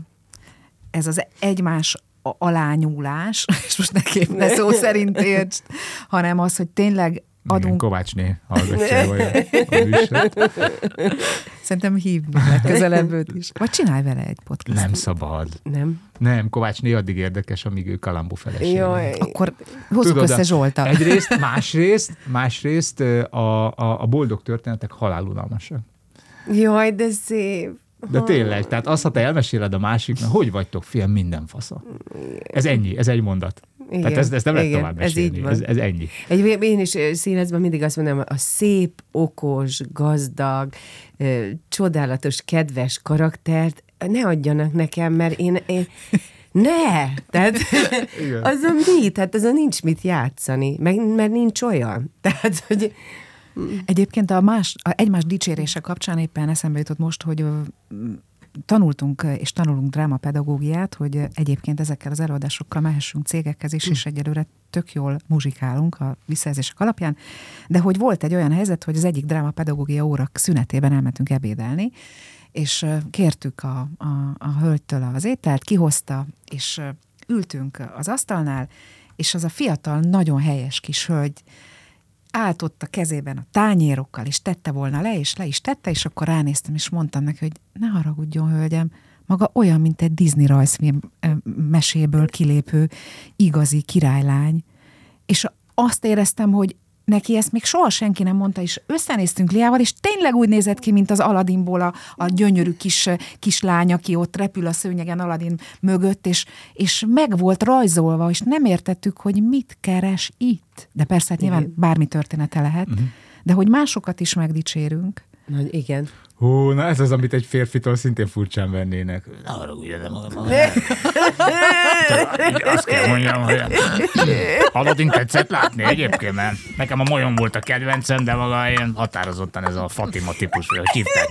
ez az egymás alányúlás, és most ne kép, ne szó szerint értsd, hanem az, hogy tényleg Igen, adunk, Kovácsné hallgatja vagy a műsort. szerintem hívni legközelebb őt is. Vagy csinálj vele egy podcast. Nem szabad. Nem? Nem, Kovácsné addig érdekes, amíg ő Kalambó feleség. Jaj. Akkor hozzuk Tudod, össze Zsoltal. Egyrészt, másrészt, másrészt a, a, a boldog történetek halálunalmasak. Jaj, de szép. De tényleg, tehát azt, ha te elmeséled a másiknak, hogy vagytok, fiam, minden fasza. Ez ennyi, ez egy mondat. Igen, tehát ez, ez nem lehet igen, tovább ez mesélni. így van. Ez, ez ennyi. Egy, én is színházban mindig azt mondom, a szép, okos, gazdag, ö, csodálatos, kedves karaktert ne adjanak nekem, mert én, én ne! Tehát Igen. azon mi? Tehát azon nincs mit játszani, meg, mert nincs olyan. Tehát, hogy Egyébként a, más, a egymás dicsérése kapcsán éppen eszembe jutott most, hogy tanultunk ö, és tanulunk drámapedagógiát, hogy ö, egyébként ezekkel az előadásokkal mehessünk cégekhez is, és egyelőre tök jól muzsikálunk a visszajelzések alapján, de hogy volt egy olyan helyzet, hogy az egyik drámapedagógia óra szünetében elmentünk ebédelni, és ö, kértük a, a, a hölgytől az ételt, kihozta, és ültünk az asztalnál, és az a fiatal, nagyon helyes kis hölgy állt ott a kezében a tányérokkal, és tette volna le, és le is tette, és akkor ránéztem, és mondtam neki, hogy ne haragudjon, hölgyem, maga olyan, mint egy Disney rajzfilm meséből kilépő igazi királylány. És azt éreztem, hogy neki ezt még soha senki nem mondta, és összenéztünk Liával, és tényleg úgy nézett ki, mint az Aladinból a, a gyönyörű kis, kislány, aki ott repül a szőnyegen Aladin mögött, és, és meg volt rajzolva, és nem értettük, hogy mit keres itt. De persze, hát nyilván bármi története lehet, uh-huh. de hogy másokat is megdicsérünk. Nagy, igen. Hú, na ez az, amit egy férfitől szintén furcsán vennének. Na, arra ugye nem magam. Azt kell mondjam, hogy Aladdin tetszett látni egyébként, mert nekem a molyom volt a kedvencem, de maga ilyen határozottan ez a Fatima típus, hogy hívták.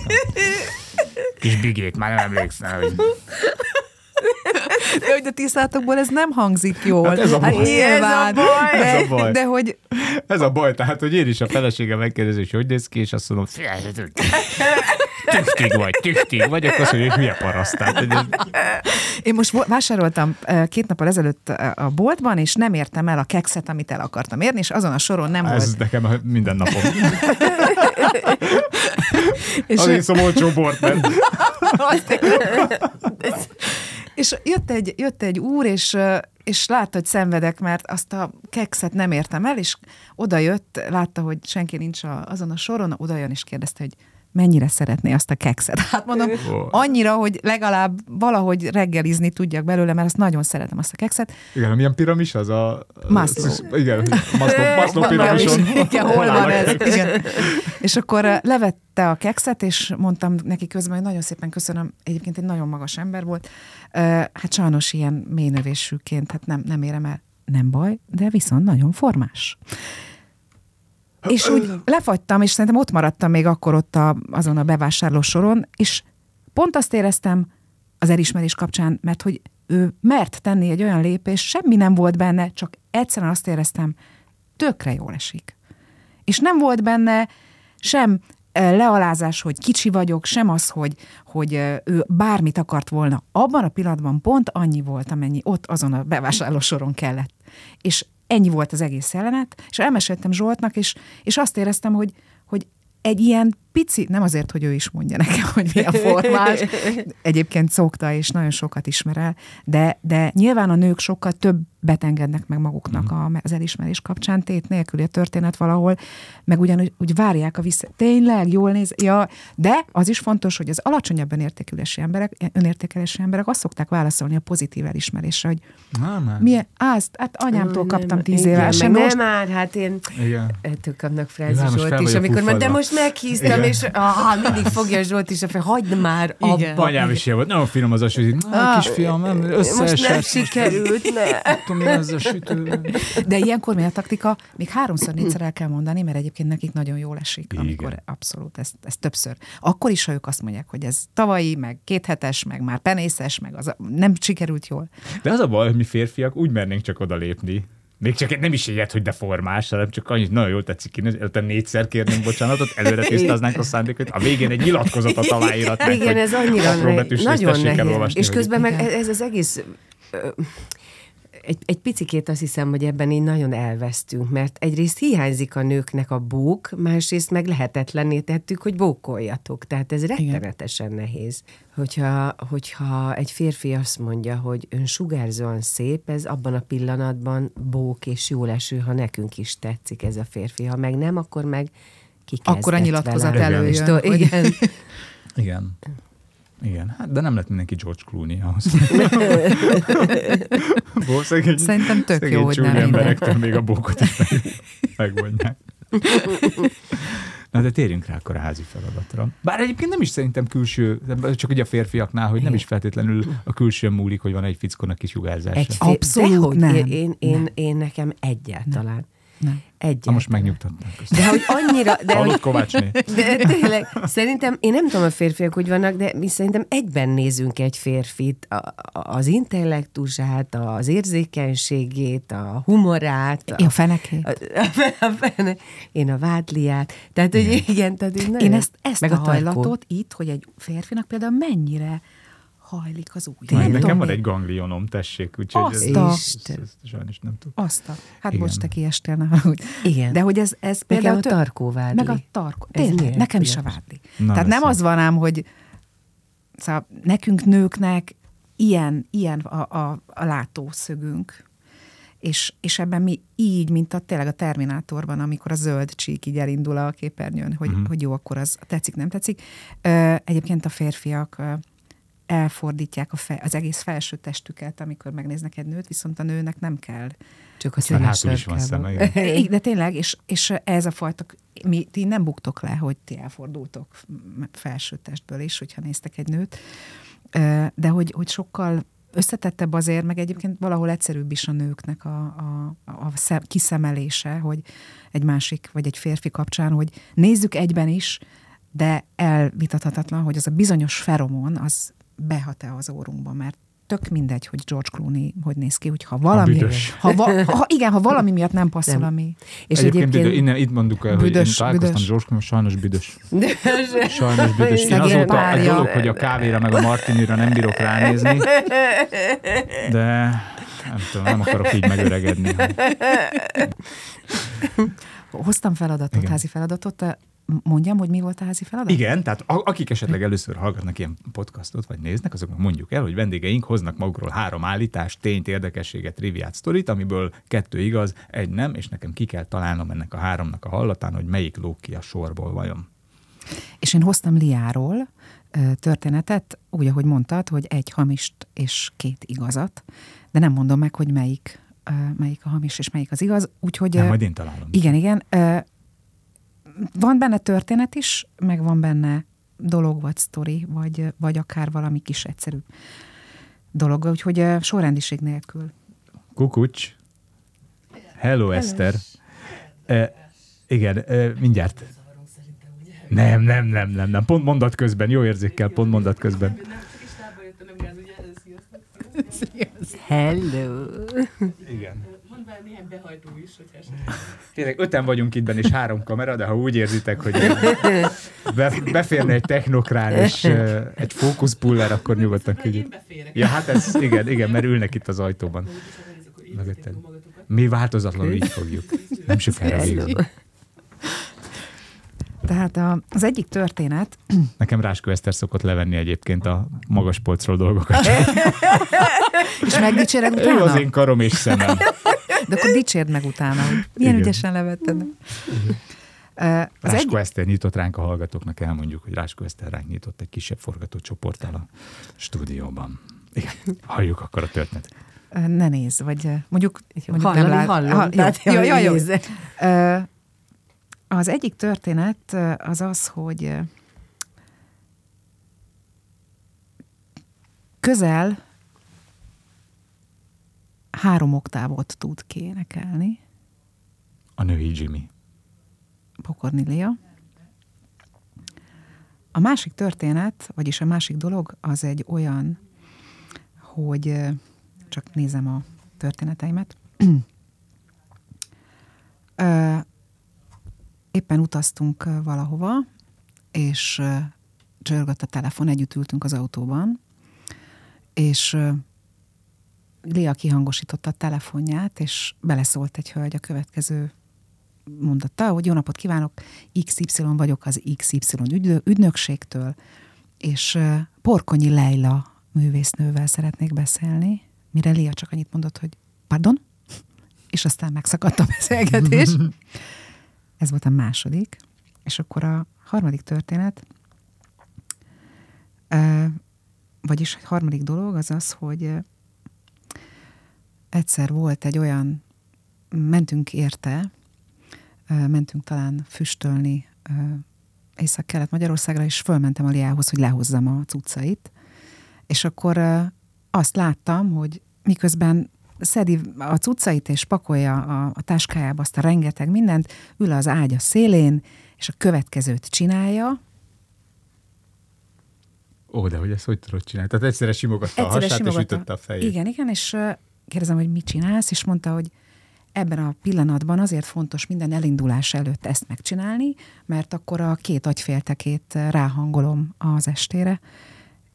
Kis bigét, már nem emlékszem, hogy De hogy a tisztátokból ez nem hangzik jól. Hát ez a baj. nyilván, Ez a baj. De, Ez a baj. de hogy Ez a baj, tehát, hogy én is a feleségem megkérdezi, hogy hogy néz ki, és azt mondom, "Figyelj, tüchtig vagy, tüchtig vagy, akkor azt mondja, hogy hülye paraszt. Ez- Én most vásároltam eh, két nappal ezelőtt eh, a boltban, és nem értem el a kekszet, amit el akartam érni, és azon a soron nem Ez volt. nekem a minden napom. És, Azért szom olcsó bort, mert és jött, egy, jött egy úr, és, és látta, hogy szenvedek, mert azt a kekszet nem értem el, és oda jött, látta, hogy senki nincs a, azon a soron, oda jön és kérdezte, hogy mennyire szeretné azt a kekszet. Hát mondom, annyira, hogy legalább valahogy reggelizni tudjak belőle, mert azt nagyon szeretem azt a kekszet. igen, milyen piramis az a... Maslow. Igen, Maslow, Maslow piramison. Igen, hol van ez? Igen. És akkor eh, levette a kekszet, és mondtam neki közben, hogy nagyon szépen köszönöm, egyébként egy nagyon magas ember volt. Hát sajnos ilyen mélynövésűként, hát nem, nem érem el. Nem baj, de viszont nagyon formás. És úgy lefagytam, és szerintem ott maradtam még akkor ott a, azon a bevásárló soron, és pont azt éreztem az elismerés kapcsán, mert hogy ő mert tenni egy olyan lépés, semmi nem volt benne, csak egyszerűen azt éreztem, tökre jól esik. És nem volt benne sem lealázás, hogy kicsi vagyok, sem az, hogy, hogy ő bármit akart volna. Abban a pillanatban pont annyi volt, amennyi ott azon a bevásárlósoron kellett. És ennyi volt az egész jelenet, és elmeséltem Zsoltnak, és, és azt éreztem, hogy, hogy egy ilyen pici, nem azért, hogy ő is mondja nekem, hogy mi a formás, egyébként szokta, és nagyon sokat ismer el, de, de nyilván a nők sokkal több betengednek meg maguknak a, az elismerés kapcsán, tét nélküli a történet valahol, meg ugyanúgy úgy várják a vissza. Tényleg, jól néz, ja, de az is fontos, hogy az alacsonyabb önértékelési emberek, önértékelési emberek azt szokták válaszolni a pozitív elismerésre, hogy Na, milyen, azt, hát anyámtól kaptam tíz éve. Igen, meg nem már, hát én Igen. ettől kapnak frázis is, amikor de most meghíztam. És ah, mindig fogja Zsolt is a fel, hagyd már abba. Anyám is ilyen volt, nagyon finom az a sütő. Na, kisfiam, nem, Most nem összeesett. sikerült, ne. Tudom, mi ez a sütő. De ilyenkor mi a taktika? Még háromszor, négyszer el kell mondani, mert egyébként nekik nagyon jól esik, Igen. amikor abszolút, ez, ez többször. Akkor is, ha ők azt mondják, hogy ez tavalyi, meg kéthetes, meg már penészes, meg az a, nem sikerült jól. De az a baj, hogy mi férfiak úgy mernénk csak odalépni, még csak nem is ilyet, hogy de formás, hanem csak annyit nagyon jól tetszik én, előtte négyszer kérnénk bocsánatot, előre tisztáznánk a szándékot, a végén egy nyilatkozatot aláíratnánk, Igen, ez annyira nagyon nehéz. elolvasni, És közben meg ez az egész egy, egy picikét azt hiszem, hogy ebben így nagyon elvesztünk, mert egyrészt hiányzik a nőknek a bók, másrészt meg lehetetlenné tettük, hogy bókoljatok. Tehát ez rettenetesen nehéz. Hogyha, hogyha egy férfi azt mondja, hogy ön sugárzóan szép, ez abban a pillanatban bók és jó leső, ha nekünk is tetszik ez a férfi. Ha meg nem, akkor meg kikezdett Akkor a nyilatkozat vele. előjön, hogy- Igen. Igen. Igen, hát de nem lett mindenki George Clooney ahhoz. Bó, szegény, Szerintem tök szegény jó, hogy nem minden. emberektől még a bókot is meg, megvonják. Na de térjünk rá akkor a házi feladatra. Bár egyébként nem is szerintem külső, csak ugye a férfiaknál, hogy nem is feltétlenül a külső múlik, hogy van egy fickónak kisugárzása. Egy fér... Abszolút Dehogy, nem. Én, én, én, én nekem egyáltalán. Nem. Egyáltalán. Na most megnyugtatnak. De hogy annyira, de, Hallott Kovácsné? de tényleg, szerintem, én nem tudom a férfiak hogy vannak, de mi szerintem egyben nézünk egy férfit, a, a- az intellektusát, az érzékenységét, a humorát, a, Én a fenekét. a, a, a fene, én a vádliát. Tehát, hogy igen, tehát nagyon, Én ezt, ezt meg a, tarkó. hajlatot itt, hogy egy férfinak például mennyire hajlik az ujj. Majd Nem nekem tudom van egy ganglionom, tessék, úgyhogy Azt ez, a- ez, ez, ez, sajnos nem tudom. Azt a, hát Igen. bocs, te kiestél, ne haragudj. Igen. De hogy ez, ez Nekem például... a tök- tarkóvádli. Meg a tarkó. Tényleg, nekem is a vádli. Na, Tehát nem az van ám, hogy szóval nekünk nőknek ilyen, ilyen a, a, a látószögünk, és, és ebben mi így, mint a tényleg a Terminátorban, amikor a zöld csík így elindul a képernyőn, hogy, uh-huh. hogy jó, akkor az tetszik, nem tetszik. Egyébként a férfiak elfordítják a fe, az egész felső testüket, amikor megnéznek egy nőt, viszont a nőnek nem kell. Csak a hátul színes is van szeme, igen. Igen, De tényleg, és, és ez a fajta, mi, ti nem buktok le, hogy ti elfordultok felső testből is, hogyha néztek egy nőt, de hogy, hogy sokkal összetettebb azért, meg egyébként valahol egyszerűbb is a nőknek a, a, a szem, kiszemelése, hogy egy másik vagy egy férfi kapcsán, hogy nézzük egyben is, de elvitathatatlan, hogy az a bizonyos feromon, az behat-e az órunkba, mert tök mindegy, hogy George Clooney hogy néz ki, hogyha valami, büdös. ha, va, ha, igen, ha valami miatt nem passzol, Nem. ami... És egyébként, egyébként, büdös, innen itt mondjuk el, hogy én Büdös, találkoztam büdös. George Clooney, sajnos büdös. Sajnos büdös. Én azóta párja. dolog, hogy a kávéra meg a martinira nem bírok ránézni, de nem tudom, nem akarok így megöregedni. Hoztam feladatot. Igen. házi feladatot. Mondjam, hogy mi volt a házi feladat? Igen, tehát akik esetleg először hallgatnak ilyen podcastot, vagy néznek, azoknak mondjuk el, hogy vendégeink hoznak magukról három állítást, tényt, érdekességet, triviát, sztorit, amiből kettő igaz, egy nem, és nekem ki kell találnom ennek a háromnak a hallatán, hogy melyik lóg ki a sorból vajon. És én hoztam Liáról történetet, úgy, ahogy mondtad, hogy egy hamist és két igazat, de nem mondom meg, hogy melyik, melyik a hamis és melyik az igaz. Úgyhogy Nem, majd én találom. igen, igen. Van benne történet is, meg van benne dolog, vagy sztori, vagy, vagy akár valami kis egyszerű dolog, úgyhogy sorrendiség nélkül. Kukucs. Hello, Eszter. E, igen, e, mindjárt. Nem, nem, nem, nem, nem. Pont mondat közben, jó érzékkel, pont mondat közben. Hello! Igen. Néhány behajtó is, hogyha esetleg. Tényleg öten vagyunk itt benne, és három kamera, de ha úgy érzitek, hogy be, beférne egy technokrán és egy fókuszpuller, akkor nyugodtan küldjük. Ja, hát ez, igen, igen, mert ülnek itt az ajtóban. Mögötted. Mi változatlanul így fogjuk. Nem sokára végül. Tehát a, az egyik történet, Nekem Ráskó Eszter szokott levenni egyébként a magas polcról dolgokat. és megdicséred Ő az utána? én karom és szemem. De akkor dicsérd meg utána, hogy milyen Igen. ügyesen levetted. Ö, Az Ráskó egyik, Eszter nyitott ránk a hallgatóknak, elmondjuk, hogy Ráskó Eszter ránk nyitott egy kisebb forgatócsoporttal a stúdióban. Igen, halljuk akkor a történetet. Ne nézz, vagy mondjuk, mondjuk Hallani lát- hallom, Ha- jó, jó, jó, jó. Ö, Az egyik történet az az, hogy közel három oktávot tud kénekelni, A női Jimmy. Pokornilia. A másik történet, vagyis a másik dolog, az egy olyan, hogy csak nézem a történeteimet. Éppen utaztunk valahova, és csörgött a telefon, együtt ültünk az autóban, és Lia kihangosította a telefonját, és beleszólt egy hölgy a következő mondatta, hogy jó napot kívánok, XY vagyok az XY ügynö- ügynökségtől, és Porkonyi Leila művésznővel szeretnék beszélni, mire Lia csak annyit mondott, hogy pardon? És aztán megszakadt a beszélgetés. Ez volt a második. És akkor a harmadik történet, vagyis a harmadik dolog az az, hogy egyszer volt egy olyan, mentünk érte, mentünk talán füstölni ö, Észak-Kelet-Magyarországra, és fölmentem a Liához, hogy lehozzam a cuccait. És akkor azt láttam, hogy miközben szedi a cuccait és pakolja a, a táskájába azt a rengeteg mindent, ül az ágya szélén, és a következőt csinálja. Ó, de hogy ezt hogy tudod csinálni? Tehát egyszerre simogatta a Egyszerre hasát, és simogatta. ütötte a fejét. Igen, igen, és kérdezem, hogy mit csinálsz, és mondta, hogy ebben a pillanatban azért fontos minden elindulás előtt ezt megcsinálni, mert akkor a két agyféltekét ráhangolom az estére,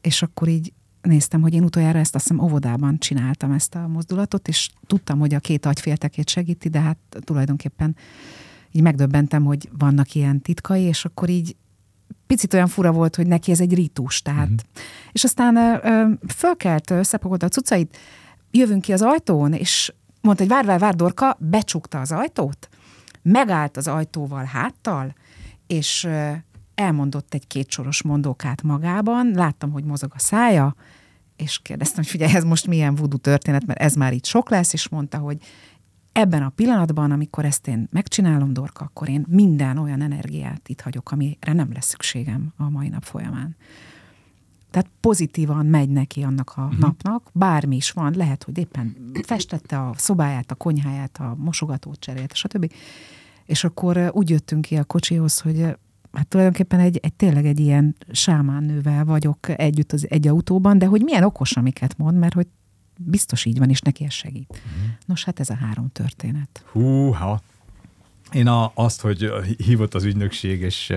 és akkor így néztem, hogy én utoljára ezt azt hiszem óvodában csináltam ezt a mozdulatot, és tudtam, hogy a két agyféltekét segíti, de hát tulajdonképpen így megdöbbentem, hogy vannak ilyen titkai, és akkor így picit olyan fura volt, hogy neki ez egy ritus, tehát. Mm-hmm. És aztán ö, ö, fölkelt, összepakolta a cuccait, jövünk ki az ajtón, és mondta, hogy vár, vár, vár, Dorka, becsukta az ajtót, megállt az ajtóval háttal, és elmondott egy kétsoros mondókát magában, láttam, hogy mozog a szája, és kérdeztem, hogy figyelj, ez most milyen voodoo történet, mert ez már itt sok lesz, és mondta, hogy ebben a pillanatban, amikor ezt én megcsinálom, Dorka, akkor én minden olyan energiát itt hagyok, amire nem lesz szükségem a mai nap folyamán. Tehát pozitívan megy neki annak a uh-huh. napnak, bármi is van, lehet, hogy éppen festette a szobáját, a konyháját, a mosogatót cserélt, stb. És akkor úgy jöttünk ki a kocsihoz, hogy hát tulajdonképpen egy, egy tényleg egy ilyen sámán nővel vagyok együtt az egy autóban, de hogy milyen okos, amiket mond, mert hogy biztos így van, és neki ez segít. Uh-huh. Nos, hát ez a három történet. Húha! Én a, azt, hogy hívott az ügynökség, és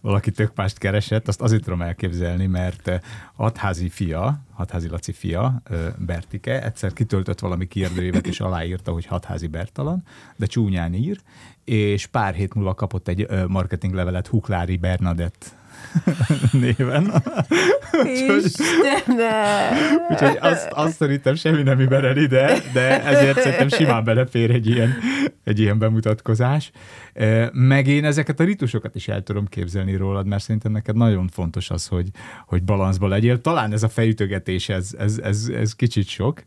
valaki tök mást keresett, azt azért tudom elképzelni, mert hatházi fia, hatházi Laci fia, Bertike, egyszer kitöltött valami kérdőívet, és aláírta, hogy hatházi Bertalan, de csúnyán ír, és pár hét múlva kapott egy eh, marketinglevelet Huklári Bernadett néven. Istenem! Úgyhogy azt, azt szerintem semmi nem überel ide, de ezért szerintem simán belefér egy ilyen, egy ilyen bemutatkozás. Meg én ezeket a ritusokat is el tudom képzelni rólad, mert szerintem neked nagyon fontos az, hogy, hogy balanszba legyél. Talán ez a fejütögetés, ez, ez, ez, ez kicsit sok,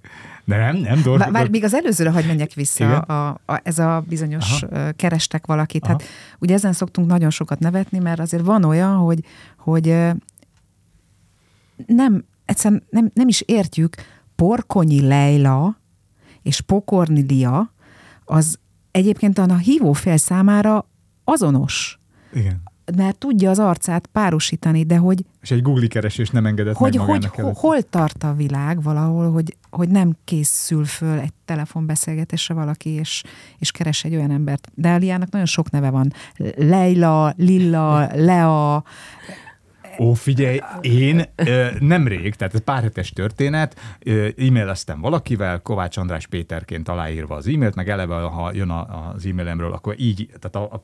nem, nem Bár, dolgok. bár még az előzőre hagy menjek vissza, Igen? a, a, ez a bizonyos Aha. Kerestek valakit. Aha. Hát ugye ezen szoktunk nagyon sokat nevetni, mert azért van olyan, hogy, hogy nem, egyszerűen nem, nem is értjük, Porkonyi Leila és Pokorni Lia az egyébként a hívófél számára azonos. Igen. Mert tudja az arcát párosítani, de hogy, És egy Google keresés nem engedett hogy, meg hogy magának ho, előtt. hol tart a világ valahol, hogy, hogy nem készül föl egy telefonbeszélgetésre valaki, és, és keres egy olyan embert. De Aliának nagyon sok neve van. Leila, Lilla, Lea, Ó, figyelj, én ö, nemrég, tehát ez pár hetes történet, ö, e-maileztem valakivel, Kovács András Péterként aláírva az e-mailt, meg eleve, ha jön a, az e-mailemről, akkor így, tehát a, a,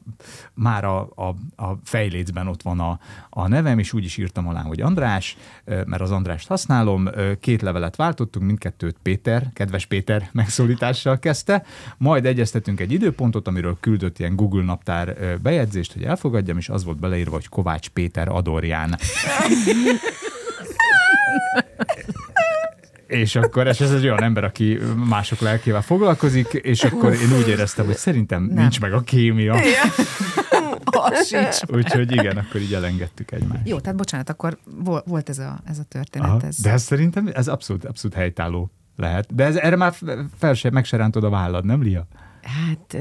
már a, a, a fejlécben ott van a, a nevem, és úgy is írtam alá, hogy András, mert az Andrást használom, két levelet váltottunk, mindkettőt Péter, kedves Péter megszólítással kezdte, majd egyeztetünk egy időpontot, amiről küldött ilyen Google naptár bejegyzést, hogy elfogadjam, és az volt beleírva, hogy Kovács Péter Adorján. És akkor, és ez egy olyan ember, aki mások lelkével foglalkozik, és akkor én úgy éreztem, hogy szerintem nem. nincs meg a kémia. Úgyhogy igen, akkor így elengedtük egymást. Jó, tehát bocsánat, akkor vol- volt ez a, ez a történet. Aha, Ez. de ez szerintem ez abszolút, abszolút helytálló lehet. De ez, erre már fel se, meg se rántod a vállad, nem Lia? Hát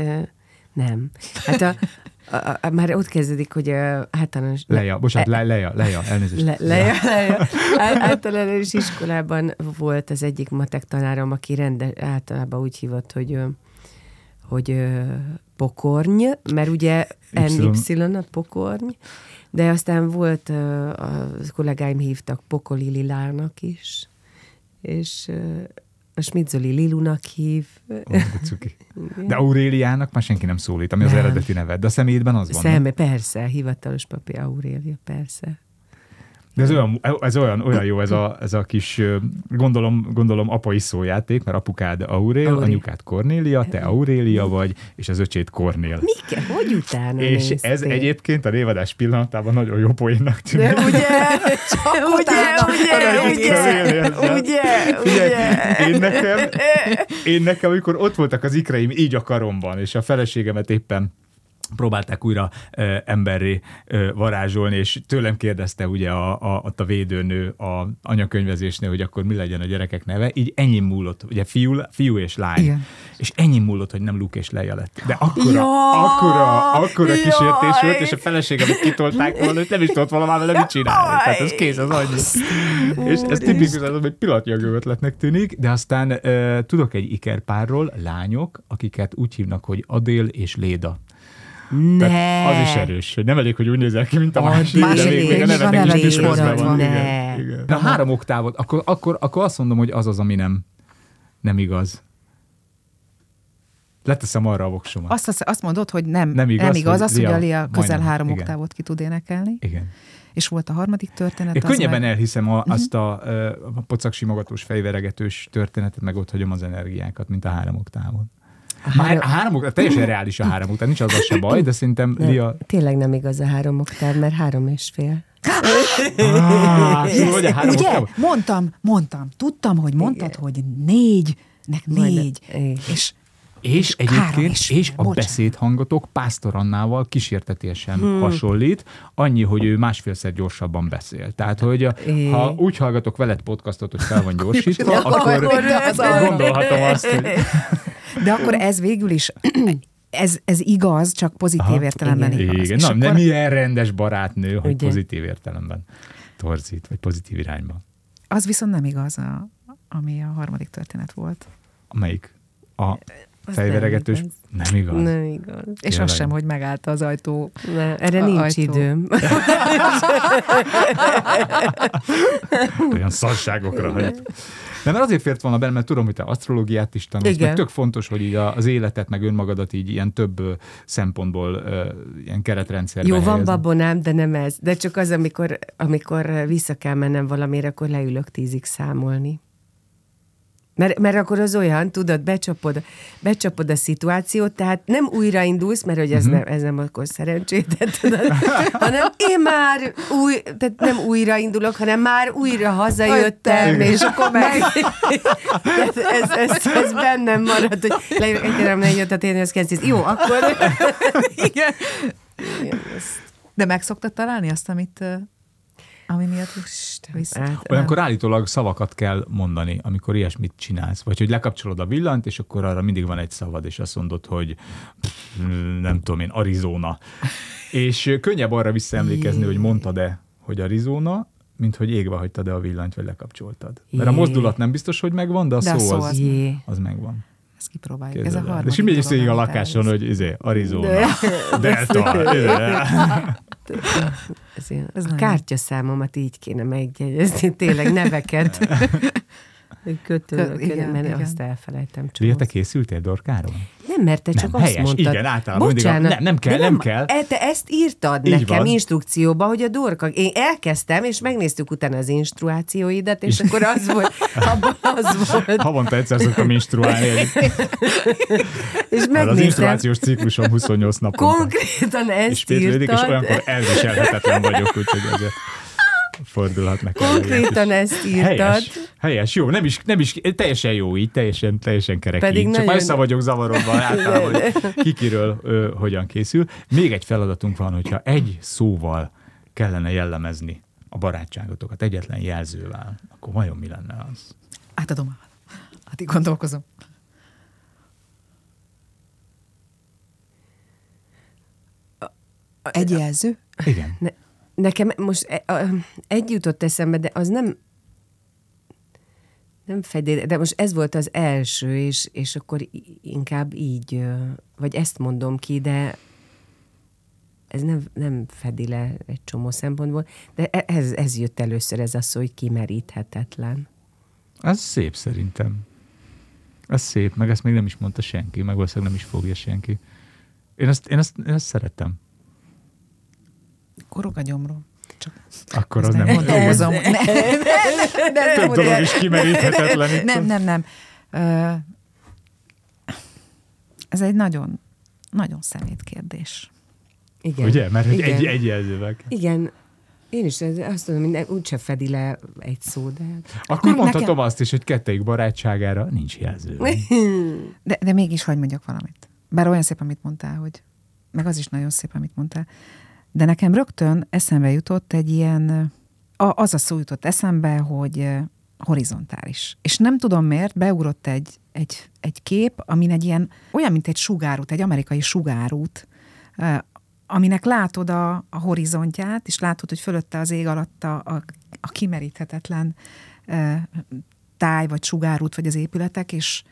nem. Hát a, a, a, már ott kezdődik, hogy a általános... Leja, bocsánat, le, Leja, Leja, elnézést. Le, leja, leja. Ál- Általános iskolában volt az egyik matek tanárom, aki rende, általában úgy hívott, hogy, hogy pokorny, mert ugye. NY a pokorny, de aztán volt, a kollégáim hívtak Pokoli Lilának is, és ö, a Smitzoli Lilunak hív. De Auréliának már senki nem szólít, ami az Nem. eredeti neved, de a személyedben az van. Szembe, persze, hivatalos papír Aurélia, persze. De ez olyan, ez olyan, olyan jó ez a, ez a kis, gondolom, gondolom apai szójáték, mert apukád Aurél, Aurél. anyukád Kornélia, te Aurélia vagy, és az öcsét Kornél. Mike, hogy utána És néztél? ez egyébként a névadás pillanatában nagyon jó poénnak tűnik. De ugye, ugye, Hanem ugye, ugye, élni ugye, Figyelj, ugye. én nekem, én nekem, amikor ott voltak az ikreim így a karomban, és a feleségemet éppen próbálták újra ö, emberré ö, varázsolni, és tőlem kérdezte ugye a, a, ott a védőnő a anyakönyvezésnél, hogy akkor mi legyen a gyerekek neve, így ennyi múlott, ugye fiú, fiú és lány, Igen. és ennyi múlott, hogy nem Luke és Leia lett. De akkora, Jaj, akkora, akkora jaj. kísértés volt, és a feleségemet kitolták volna, hogy nem is tudott volna már vele mit csinálni. Tehát ez kész, az annyi. És ez tipikus, az, hogy pillanatnyi ötletnek tűnik, de aztán uh, tudok egy ikerpárról, lányok, akiket úgy hívnak, hogy Adél és Léda. Ne. Tehát az is erős, hogy nem elég, hogy úgy nézel ki, mint a másik, de Másik még, még a még a nevetek neve is is közben van. Ne. Igen, igen. De három oktávot, akkor, akkor, akkor azt mondom, hogy az az, ami nem, nem igaz. Leteszem arra a voksomat. Azt, azt, azt mondod, hogy nem, Nem igaz, nem igaz hogy az, hogy a Lia közel majdnem, három igen. oktávot ki tud énekelni. Igen. És volt a harmadik történet. Én az könnyebben meg- elhiszem a, azt a, a pocak simogatós, fejveregetős történetet, meg ott hagyom az energiákat, mint a három oktávon. A három, a három oktáv, teljesen reális a három oktáv, nincs az se baj, de szerintem Nem, Lia... Tényleg nem igaz a három oktáv, mert három és fél. Ah, hogy a három Ugye? oktáv? Mondtam, mondtam. Tudtam, hogy mondtad, Igen. hogy négy, nek Majdnem. négy. Igen. És És három egyébként, és és, a bocsánat. beszédhangotok Pásztor Annával kísértetésen hmm. hasonlít, annyi, hogy ő másfélszer gyorsabban beszél. Tehát, hogy a, É. ha úgy hallgatok veled podcastot, hogy fel van gyorsítva, Akkor- akkor, gondolhatom azt, hogy... De akkor ez végül is, ez, ez igaz, csak pozitív Aha, értelemben igen. igaz. Igen, És na, akkor nem ilyen rendes barátnő, hogy Ugye? pozitív értelemben torzít, vagy pozitív irányba. Az viszont nem igaz, a, ami a harmadik történet volt. Melyik? A Az fejveregetős? nem Nem igaz. Nem igaz. És Tényleg. az sem, hogy megállt az ajtó. Ne, erre A nincs ajtó. időm. Olyan szarságokra. Hogy... De mert azért fért volna benne, mert tudom, hogy te asztrológiát is tanulsz, meg tök fontos, hogy így a- az életet, meg önmagadat így ilyen több szempontból ilyen keretrendszerben Jó, van helyezni. babonám, de nem ez. De csak az, amikor, amikor vissza kell mennem valamire, akkor leülök tízig számolni. Mert, mert akkor az olyan, tudod, becsapod, becsapod a szituációt, tehát nem újraindulsz, mert hogy ez, Mhm. nem, ez nem akkor szerencsétet, tudod, hanem én már új, tehát nem újraindulok, hanem már újra hazajöttem, Jöttem, és akkor meg... tehát ez, ez, ez bennem marad, hogy leülök egy terem, a térni, az kezdés. Jó, akkor... Igen. Igen, ezt De meg szoktad találni azt, amit... Ami miatt Isten, vissza. Hát, Olyankor állítólag szavakat kell mondani, amikor ilyesmit csinálsz. Vagy hogy lekapcsolod a villant, és akkor arra mindig van egy szavad, és azt mondod, hogy nem tudom én, Arizona. És könnyebb arra visszaemlékezni, hogy mondtad-e, hogy Arizona, mint hogy égve hagytad-e a villanyt, vagy lekapcsoltad. Mert a mozdulat nem biztos, hogy megvan, de a De a szó szó az, Jé. az megvan. Ezt kipróbáljuk. Ez a harmadik És így végig a lakáson, hogy izé, Arizona, Delta. Izé. Ezért Ez a kártyaszámomat így kéne megjegyezni, tényleg neveket. Kötők, igen, mert igen. azt elfelejtem. Ugye te készültél dorkáról? nem, mert te Nem, csak azt helyes, mondtad. igen, általában mindig a- nem, nem kell, de nem kell. E, te ezt írtad Így nekem van. instrukcióba, hogy a dorka. Én elkezdtem, és megnéztük utána az instruációidat, és akkor az volt, abban az volt. Havonta egyszer szoktam instruálni, És mert az megnéztem, instruációs ciklusom 28 napon. konkrétan ezt és írtad. olyankor elviselhetetlen vagyok, úgyhogy ezért fordulhatnak elő Konkrétan kis- ezt írtad. Helyes, helyes, jó, nem is, nem is, teljesen jó így, teljesen, teljesen kerek Pedig így. Csak nagyon- már össze vagyok zavarodva általában, hogy kikiről ö, hogyan készül. Még egy feladatunk van, hogyha egy szóval kellene jellemezni a barátságotokat, egyetlen jelzővel, akkor vajon mi lenne az? Átadom. Addig gondolkozom. Egy jelző? Igen. Ne, nekem most e- egy jutott eszembe, de az nem nem fedél, de most ez volt az első, és, és akkor inkább így, vagy ezt mondom ki, de ez nem, nem fedi le egy csomó szempontból, de e- ez, ez jött először, ez a szó, hogy kimeríthetetlen. Ez szép szerintem. Ez szép, meg ezt még nem is mondta senki, meg valószínűleg nem is fogja senki. Én ezt, én ezt, én ezt szeretem. Korog a gyomrom. Csak Akkor az nem nem dolgozom. Nem, nem, nem, nem, Több hogy- dolog is kimeríthetetlen. Nem, nem, nem. Ez egy nagyon, nagyon szemét kérdés. Igen. Ugye? Mert hogy Igen. egy, egy jelzővel. Igen. Én is azt mondom, hogy ne, úgyse fedi le egy szó, de... Akkor Ne- mondhatom nekem- azt is, hogy kettőjük barátságára nincs jelző. De, de mégis hagyd mondjak valamit. Bár olyan szép, amit mondtál, hogy meg az is nagyon szép, amit mondtál. De nekem rögtön eszembe jutott egy ilyen, az a szó jutott eszembe, hogy horizontális. És nem tudom miért, beugrott egy, egy, egy kép, amin egy ilyen, olyan, mint egy sugárút, egy amerikai sugárút, aminek látod a, a horizontját, és látod, hogy fölötte az ég alatt a, a, kimeríthetetlen táj, vagy sugárút, vagy az épületek, és,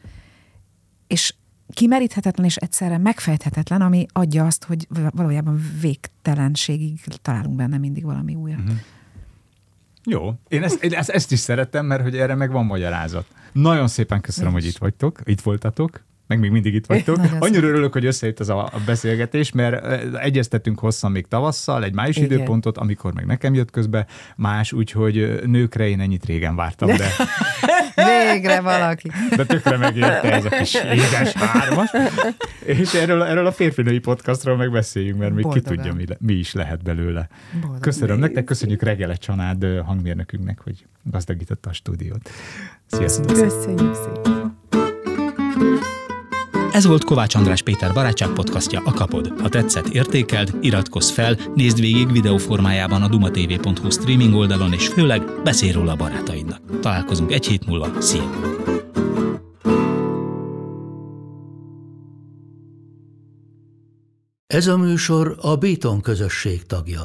és kimeríthetetlen és egyszerre megfejthetetlen, ami adja azt, hogy valójában végtelenségig találunk benne mindig valami újat. Mhm. Uh-huh. Jó, én ezt, én ezt, ezt is szeretem, mert hogy erre meg van magyarázat. Nagyon szépen köszönöm, Én hogy is. itt vagytok, itt voltatok, meg még mindig itt vagytok. Nagyon Annyira szépen. örülök, hogy összejött ez a, beszélgetés, mert egyeztettünk hosszan még tavasszal, egy május Igen. időpontot, amikor meg nekem jött közbe más, úgyhogy nőkre én ennyit régen vártam, de, Végre valaki. de tökre megérte ez a kis édes hármas. És erről, erről a férfinői podcastról megbeszéljünk, mert még ki Boldogan. tudja, mi, le- mi is lehet belőle. Boldog. Köszönöm nektek, köszönjük Regele Csanád hangmérnökünknek, hogy gazdagította a stúdiót. Sziasztok! Köszönjük szépen. Ez volt Kovács András Péter barátság podcastja a Kapod. Ha tetszett, értékeld, iratkozz fel, nézd végig videóformájában a dumatv.hu streaming oldalon, és főleg beszélj róla a barátaidnak. Találkozunk egy hét múlva. Szia! Ez a műsor a Béton közösség tagja.